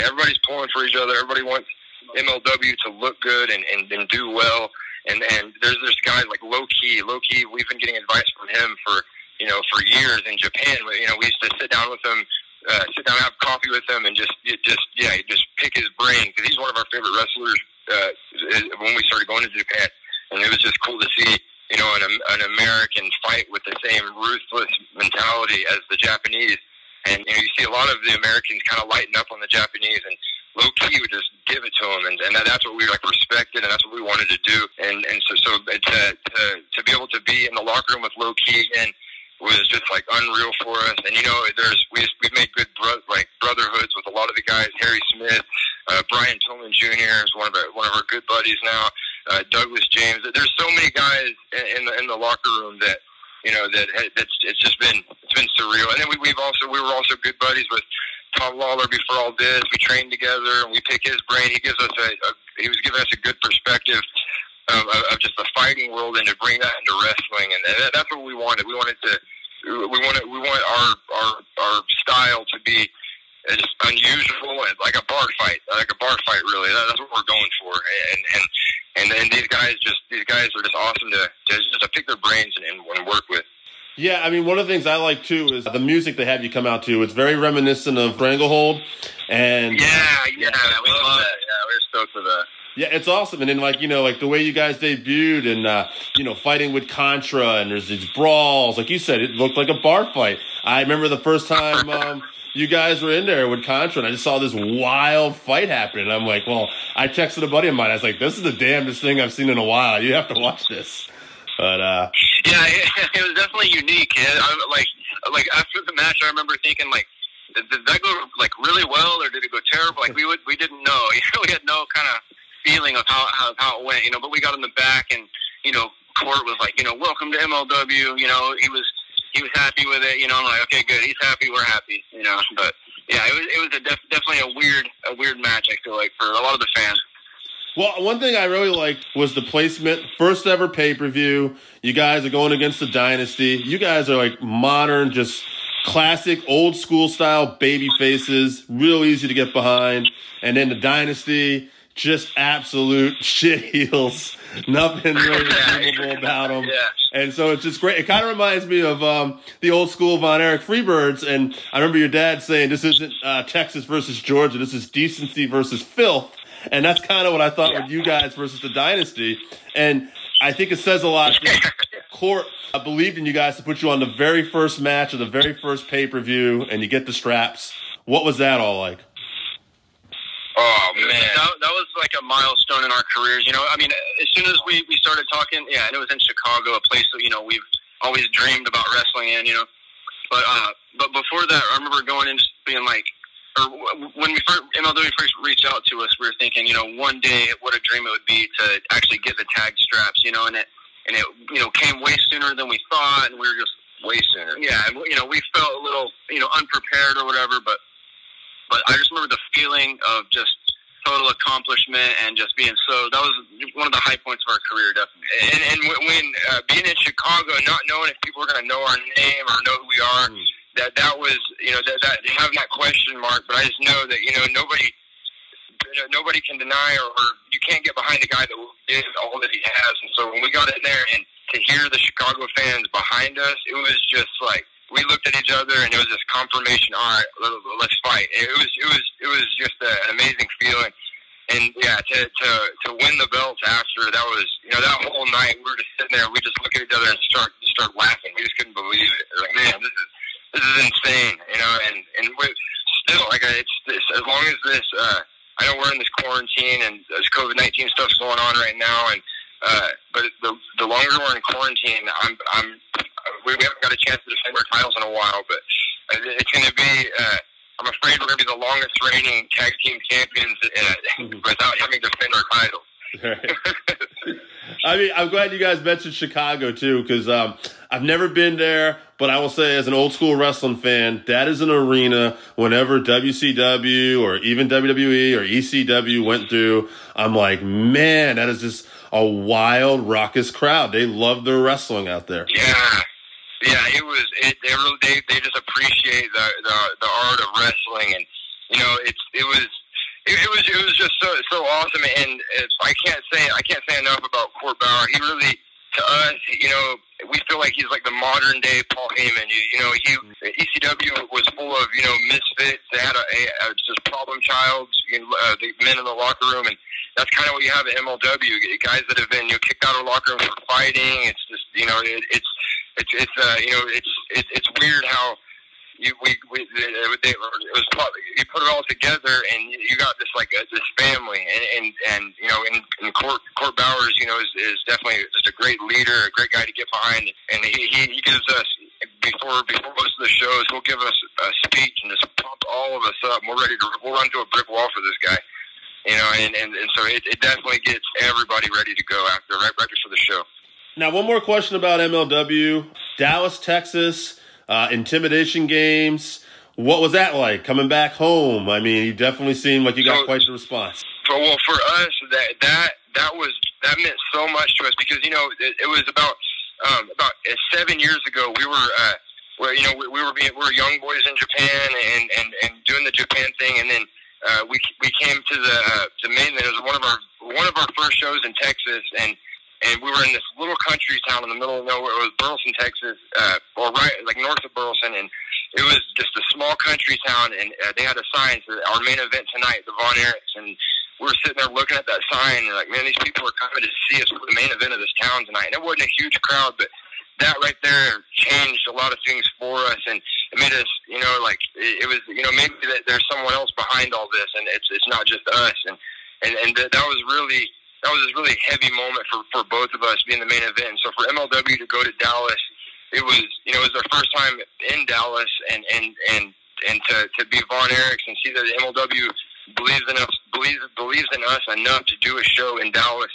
everybody's pulling for each other. Everybody wants MLW to look good and, and, and do well. And, and there's this guy like Low Ki, Low Ki. We've been getting advice from him for, you know, for years in Japan. You know, we used to sit down with him, uh, sit down, have coffee with him and just, just, yeah, just pick his brain because he's one of our favorite wrestlers uh, when we started going to Japan, and it was just cool to see you know an, an American fight with the same ruthless mentality as the Japanese, and you, know, you see a lot of the Americans kind of lighten up on the Japanese and. Low Ki would just give it to him, and, and that, that's what we like respected, and that's what we wanted to do. And and so so to to to be able to be in the locker room with Low Ki again was just like unreal for us. And you know, there's we we've made good bro- like brotherhoods with a lot of the guys. Harry Smith, Uh, Brian Pillman Jr. is one of our one of our good buddies now. Uh, Douglas James. There's so many guys in, in the in the locker room that you know that it's it's just been it's been surreal. And then we, we've also we were also good buddies with Tom Lawlor before all this. We trained together and we pick his brain. He gives us a, a he was giving us a good perspective Um, of, of just the fighting world and to bring that into wrestling. And that, that's what we wanted. We wanted to we wanted we want our our our style to be just unusual and like a bar fight, like a bar fight. Really, that's what we're going for. And and and then these guys just these guys are just awesome to to just to pick their brains and, and work with. Yeah, I mean, one of the things I like too is the music they have you come out to. It's very reminiscent of Stranglehold, and yeah, yeah, we love that. Yeah, we're stoked for that. Yeah, it's awesome. And then like, you know, like the way you guys debuted and uh, you know, fighting with Contra and there's these brawls. Like you said, it looked like a bar fight. I remember the first time um, you guys were in there with Contra and I just saw this wild fight happen. And I'm like, well, I texted a buddy of mine. I was like, this is the damnedest thing I've seen in a while. You have to watch this. But uh Yeah, it, (laughs) it was definitely unique. And I, like like after the match I remember thinking like did, did that go like really well or did it go terrible? Like we would we didn't know. (laughs) We had no kind of feeling of how, how how it went, you know. But we got in the back, and you know, Court was like, you know, welcome to MLW. You know, he was he was happy with it. You know, I'm like, okay, good. He's happy. We're happy. You know, but yeah, it was it was a def- definitely a weird a weird match. I feel like for a lot of the fans. Well, one thing I really liked was the placement. First ever pay per view. You guys are going against the Dynasty. You guys are like modern, just classic old school style baby faces. Real easy to get behind. And then the Dynasty just absolute (laughs) shit heels. Nothing really (laughs) memorable about them. Yeah. And so it's just great. It kind of reminds me of um, the old school Von Erich Freebirds. And I remember your dad saying, this isn't uh, Texas versus Georgia. This is decency versus filth. And that's kind of what I thought Yeah. with you guys versus the Dynasty. And I think it says a lot. that (laughs) Court uh, believed in you guys to put you on the very first match of the very first pay per view, and you get the straps. What was that all like? Oh man, that, that was like a milestone in our careers. You know, I mean, as soon as we we started talking, yeah, and it was in Chicago, a place that you know we've always dreamed about wrestling in. You know, but uh, but before that, I remember going in just being like, or when we first MLW first reached out to us, we were thinking, you know, one day what a dream it would be to actually get the tag straps. You know, and it and it you know came way sooner than we thought, and we were just way sooner. Yeah, and, you know, we felt a little you know unprepared or whatever, but but I just remember the feeling of just total accomplishment and just being so. That was one of the high points of our career, definitely. And, and when- uh, being in Chicago, and not knowing if people were going to know our name or know who we are, that that was you know that, that having that question mark. But I just know that you know nobody. you know, Nobody can deny or, or you can't get behind a guy that did all that he has. And so when we got in there and to hear the Chicago fans behind us, it was just like we looked at each other and it was this confirmation. All right, let- let's fight. It was it was it was just an amazing feeling. And yeah, to to to win the belts after that was you know that whole night we were just sitting there. We just look at each other and start start laughing. We just couldn't believe it. Like man, this is this is insane. You know, and and we still like it's this as long as this. uh I know we're in this quarantine and there's COVID nineteen stuff's going on right now, and uh, but the the longer we're in quarantine, I'm I'm we haven't got a chance to defend our titles in a while, but it's going to be. Uh, I'm afraid we're going to be the longest reigning tag team champions uh, without having to defend our titles. (laughs) I mean, I'm glad you guys mentioned Chicago too, because um, I've never been there, but I will say, as an old school wrestling fan, that is an arena. Whenever WCW or even WWE or ECW went through, I'm like, man, that is just a wild, raucous crowd. They love their wrestling out there. Yeah, yeah, it was. It they really they they just appreciate the the the art of wrestling, and you know it's it was. It, it was it was just so so awesome, and it's, I can't say I can't say enough about Court Bauer. He really, to us, you know, we feel like he's like the modern day Paul Heyman. You, you know, he ECW was full of you know misfits. They had a, a, a just problem child, you know, uh, the men in the locker room, and that's kind of what you have at MLW. Guys that have been you know, kicked out of locker room for fighting. It's just you know it, it's it's it's uh, you know it's it, it's weird how you we, we they, it was you put it all together and you got this like uh, this family and and and you know and, and Court Court Bowers you know is, is definitely just a great leader a great guy to get behind and he he, he gives us before before most of the shows he'll give us a speech and just pump all of us up and we're ready to we'll run to a brick wall for this guy You know, and and, and so it, it definitely gets everybody ready to go after right right before the show. Now, one more question about MLW, Dallas, Texas, uh, intimidation games. What was that like coming back home? I mean, you definitely seemed like you got So- quite the response. For, well, for us, that that that was that meant so much to us because you know it, it was about um, about uh, seven years ago. We were, uh, where you know, we, we were being, we were young boys in Japan and and and doing the Japan thing, and then uh, we we came to the uh, the mainland. It was one of our one of our first shows in Texas, and and we were in this little country town in the middle of nowhere. It was Burleson, Texas, uh, or right like north of Burleson, and it was just a small country town. And uh, they had a sign that our main event tonight, the Von Erichs, and we were sitting there looking at that sign, and like, man, these people are coming to see us for the main event of this town tonight. And it wasn't a huge crowd, but that right there changed a lot of things for us, and it made us, you know, like it, it was, you know, maybe that there's someone else behind all this, and it's it's not just us, and and and that, that was really that was a really heavy moment for for both of us being the main event. So for MLW to go to Dallas, it was, you know, it was our first time in Dallas, and and and and to to be Von Erichs and see that MLW believes in us believes believes in us enough to do a show in Dallas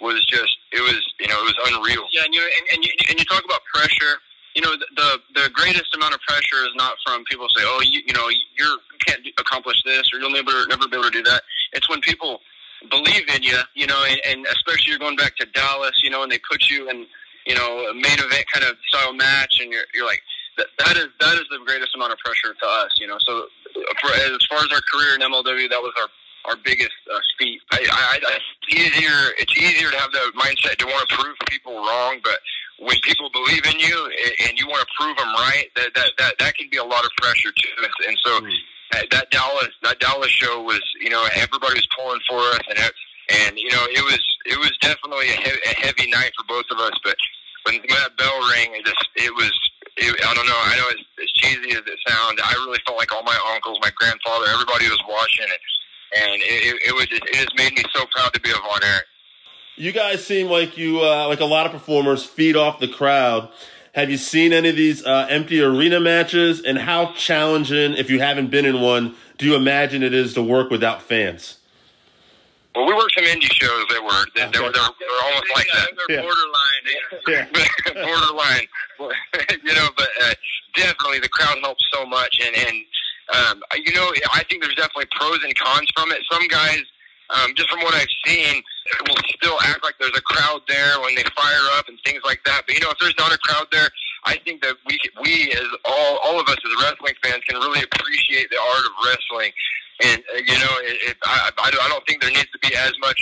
was just it was you know it was unreal. Yeah, and you and, and you and you talk about pressure. You know, the, the the greatest amount of pressure is not from people say, "Oh, you you know, you're you can't accomplish this, or you'll never never be able to do that." It's when people believe in you, you know, and, and especially you're going back to Dallas, you know, and they put you in, you know, a main event kind of style match, and you're you're like, that, that is that is the greatest amount of pressure to us, you know. So, for as far as our career in MLW, that was our our biggest uh, feat. I, I, I, it's easier. It's easier to have the mindset to want to prove people wrong, but when people believe in you a- and you want to prove them right, that that that, that can be a lot of pressure too. And, and so uh, that Dallas that Dallas show was, you know, everybody was pulling for us, and it, and you know, it was it was definitely a, he- a heavy night for both of us. But when, when that bell rang, it just it was. It, I don't know. I know as, as cheesy as it sounds, I really felt like all my uncles, my grandfather, everybody was watching it and it, it, it was just, it just made me so proud to be a Von Erich. You guys seem like you, uh, like a lot of performers, feed off the crowd. Have you seen any of these uh, empty arena matches? And how challenging, if you haven't been in one, do you imagine it is to work without fans? Well, we worked some indie shows that were that, that were they were almost like that. They're Yeah. borderline. Yeah. (laughs) borderline, (laughs) you know. But uh, definitely, the crowd helps so much, and and um, you know, I think there's definitely pros and cons from it. Some guys, um, just from what I've seen, it will still act like there's a crowd there when they fire up and things like that. But you know, if there's not a crowd there, I think that we we as all all of us as wrestling fans can really appreciate the art of wrestling. And uh, you know, it, it, I, I don't- think there needs to be as much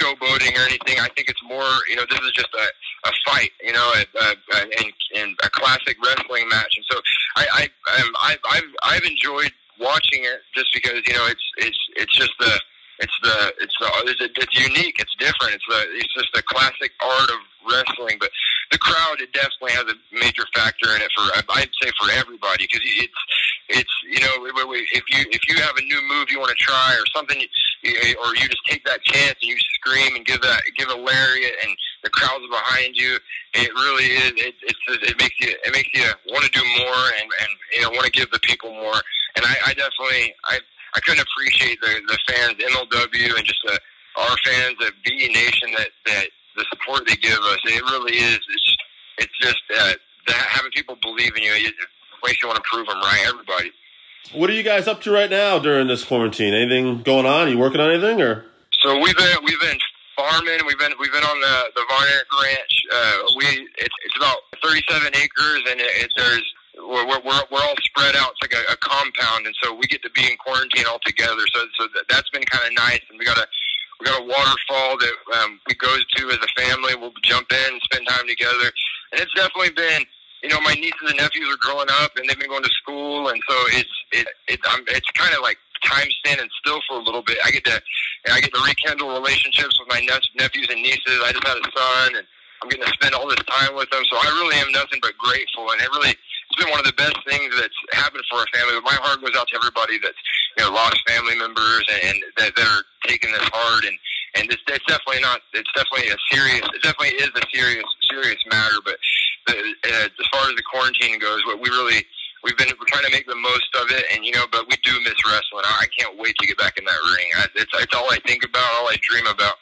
showboating or anything. I think it's more, you know, this is just a, a fight, you know, a, a, a, and, and a classic wrestling match. And so I, I, um, I've, I've, I've enjoyed watching it just because, you know, it's, it's, it's just the, it's the, it's the, it's, it's unique. It's different. It's the, it's just the classic art of wrestling. But the crowd, it definitely has a major factor in it for, I'd say for everybody, because it's, it's, you know, if you, if you have a new move you want to try or something, or you just take that chance and you scream and give that, give a lariat and the crowd's behind you, it really is, it, it's, it makes you, it makes you want to do more and, and, you know, want to give the people more. And I, I definitely, I, I couldn't appreciate the, the fans, MLW, and just the, our fans at BE Nation that, that the support they give us. It really is. It's, it's just uh, that having people believe in you. It, makes you want to prove them right. Everybody. What are you guys up to right now during this quarantine? Anything going on? Are you working on anything or? So we've been we've been farming. We've been we've been on the the Erich Ranch. Uh, we it's it's about 37 acres, and it, it, there's we're, we're we're all spread out. It's like a, a compound, and so we get to be in quarantine all together. So so that, that's been kind of nice, and we got a we got a waterfall that um, we go to as a family. We'll jump in and spend time together, and it's definitely been. You know, my nieces and nephews are growing up, and they've been going to school, and so it's it, it I'm, it's kind of like time standing still for a little bit. I get to I get to rekindle relationships with my nep- nephews and nieces. I just had a son, and I'm getting to spend all this time with them. So I really am nothing but grateful, and it really it's been one of the best things that's happened for our family. But my heart goes out to everybody that's you know lost family members and, and that, that are taking this hard and and it's, it's definitely not it's definitely a serious it definitely is a serious serious matter but the, uh, as far as the quarantine goes what we really we've been we're trying to make the most of it, and you know, but we do miss wrestling. I, I can't wait to get back in that ring. I, it's it's all I think about, all I dream about.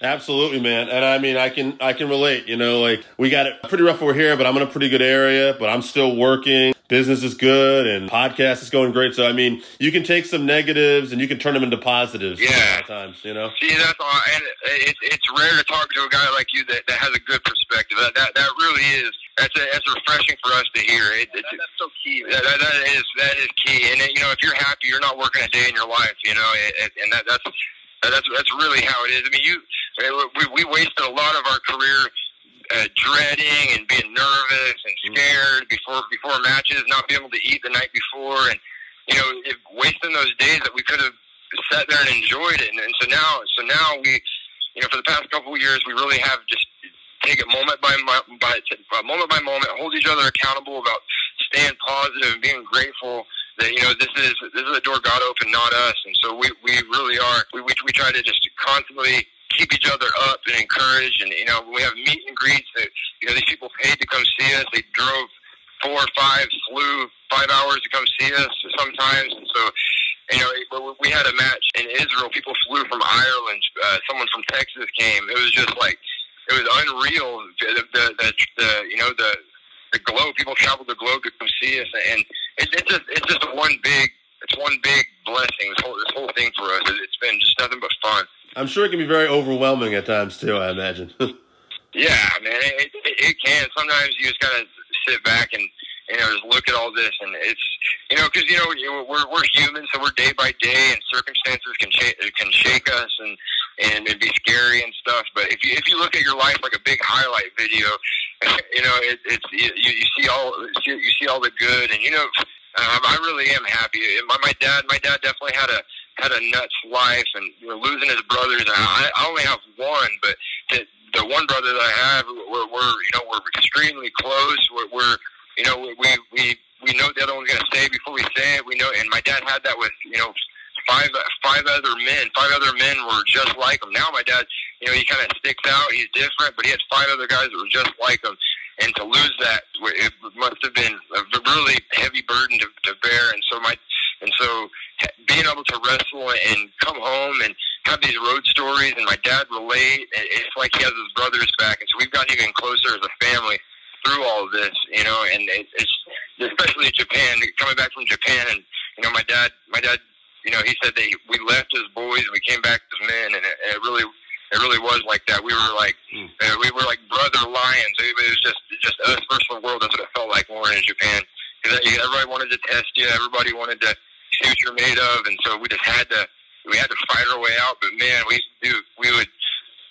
Absolutely, man. And I mean, I can I can relate. You know, like we got it pretty rough over here, but I'm in a pretty good area. But I'm still working. Business is good, and podcast is going great. So I mean, you can take some negatives and you can turn them into positives. Yeah. at times. You know. See, that's all, and it's it's rare to talk to a guy like you that, that has a good perspective. That that, that really is. That's a, that's refreshing for us to hear. It, it's, that's so key. That, that, that is that is key. And you know, if you're happy, you're not working a day in your life. You know, it, it, and that that's that's that's really how it is. I mean, you we we wasted a lot of our career uh, dreading and being nervous and scared before before matches, not being able to eat the night before, and you know, it, wasting those days that we could have sat there and enjoyed it. And, and so now, so now we, you know, for the past couple of years, we really have just take it moment by by uh, moment by moment, hold each other accountable about staying positive and being grateful that you know this is this is a door God opened, not us. And so we we really are. We we, we try to just constantly keep each other up and encourage. And you know, we have meet and greets that you know these people paid to come see us. They drove four, or five, flew five hours to come see us sometimes. And so, you know, we had a match in Israel. People flew from Ireland. Uh, someone from Texas came. It was just like it was unreal. The the, the, the you know the the globe. People traveled the globe to come see us, and it, it's just it's just one big it's one big blessing. This whole this whole thing for us. It's been just nothing but fun. I'm sure it can be very overwhelming at times too. I imagine. (laughs) yeah, man, it, it, it can. Sometimes you just gotta sit back and you know just look at all this, and it's you know because you know we're we're humans, so we're day by day, and circumstances can sh- can shake us and and it'd be scary and stuff. But if you if you look at your life like a big highlight video, (laughs) you know it, it's you, you see all you see all the good, and you know um, I really am happy. My my dad my dad definitely had a had a nuts life, and you know, losing his brothers. And I, I only have one, but the, the one brother that I have, we're, we're you know we're extremely close. We're, we're you know we we we know the other one's gonna stay before we say it. We know, and my dad had that with you know five five other men. Five other men were just like him. Now my dad, you know, he kind of sticks out. He's different, but he had five other guys that were just like him. And to lose that, it must have been a really heavy burden to, to bear. And so my, and so being able to wrestle and come home and have these road stories, and my dad relate. It's like he has his brothers back, and so we've gotten even closer as a family through all of this, you know. And it's especially Japan, coming back from Japan, and you know, my dad, my dad you know, he said that we left as boys and we came back as men, and it, it really, it really was like that. We were like, mm. uh, we were like brother lions. It, was just, just us versus the world. That's what it felt like when we were in Japan. Because everybody wanted to test you, everybody wanted to see what you're made of, and so we just had to, we had to fight our way out. But man, we do, we would.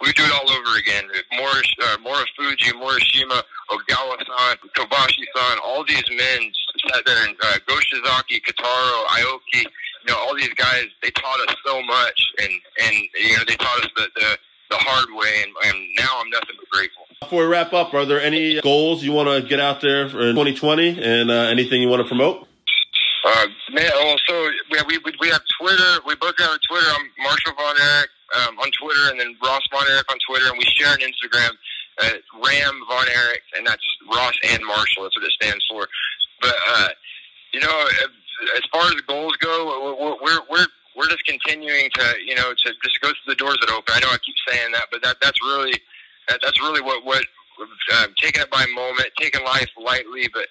We do it all over again. Morris, uh, Morofuji, Morishima, Ogawa-san, Kobashi-san, all these men sat there, and uh, Go Shiozaki, Kataro, Ioki, you know, all these guys, they taught us so much, and and you know, they taught us the the, the hard way, and, and now I'm nothing but grateful. Before we wrap up, are there any goals you want to get out there for 2020, and uh, anything you want to promote? Uh, man, well, so we, we we have Twitter. We both have a Twitter. I'm Marshall Von Erich um, on Twitter, and then Ross Von Erich on Twitter, and we share an Instagram. Uh, Ram Von Erich, and that's Ross and Marshall. That's what it stands for. But uh, you know, as far as the goals go, we're we're we're just continuing to you know to just go through the doors that open. I know I keep saying that, but that that's really that, that's really what what uh, taking it by moment, taking life lightly. But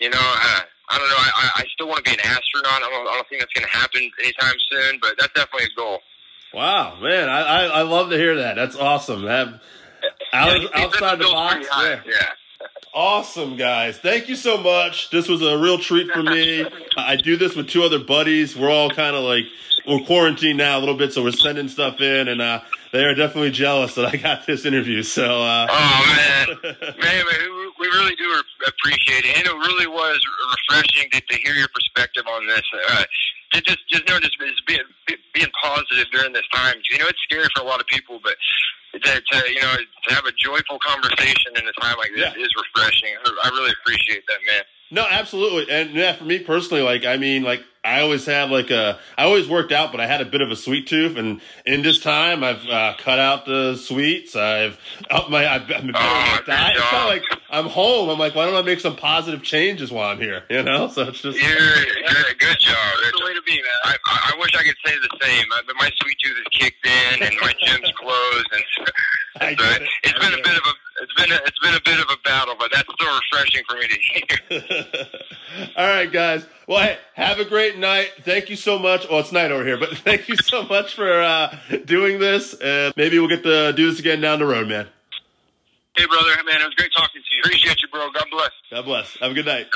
you know, uh, I don't know. I, I still want to be an astronaut. I don't, I don't think that's going to happen anytime soon, but that's definitely a goal. Wow, man, I, I, I love to hear that. That's awesome. Have, out, outside the box, yeah. yeah. Awesome, guys. Thank you so much. This was a real treat for me. I do this with two other buddies. We're all kind of like, we're quarantined now a little bit, so we're sending stuff in, and uh, they are definitely jealous that I got this interview. So, uh, oh man, man, we really do appreciate it, and it really was refreshing to, to hear your perspective on this. Uh, just, just know, just being, being positive during this time. You know, it's scary for a lot of people, but to, to you know to have a joyful conversation in a time like this yeah. is refreshing. I really appreciate that, man. No, absolutely, and yeah, for me personally, like I mean, like I always have like a, I always worked out, but I had a bit of a sweet tooth, and in this time, I've uh, cut out the sweets. I've up my, I've been better oh, diet. It's kind of like I'm home. I'm like, why don't I make some positive changes while I'm here? You know, so it's just. You're, good, good job. That's the way to be, man. I, I I wish I could say the same, uh, but my sweet tooth is kicked in and my gym's (laughs) closed, and (laughs) I so get it. it's I been a get bit of a it's been a, it's been a bit of a battle, but that's still refreshing for me to hear. (laughs) All right, guys. Well, hey, have a great night. Thank you so much. Well, it's night over here, but (laughs) thank you so much for uh, doing this. And maybe we'll get to do this again down the road, man. Hey, brother, man, it was great talking to you. Appreciate you, bro. God bless. God bless. Have a good night.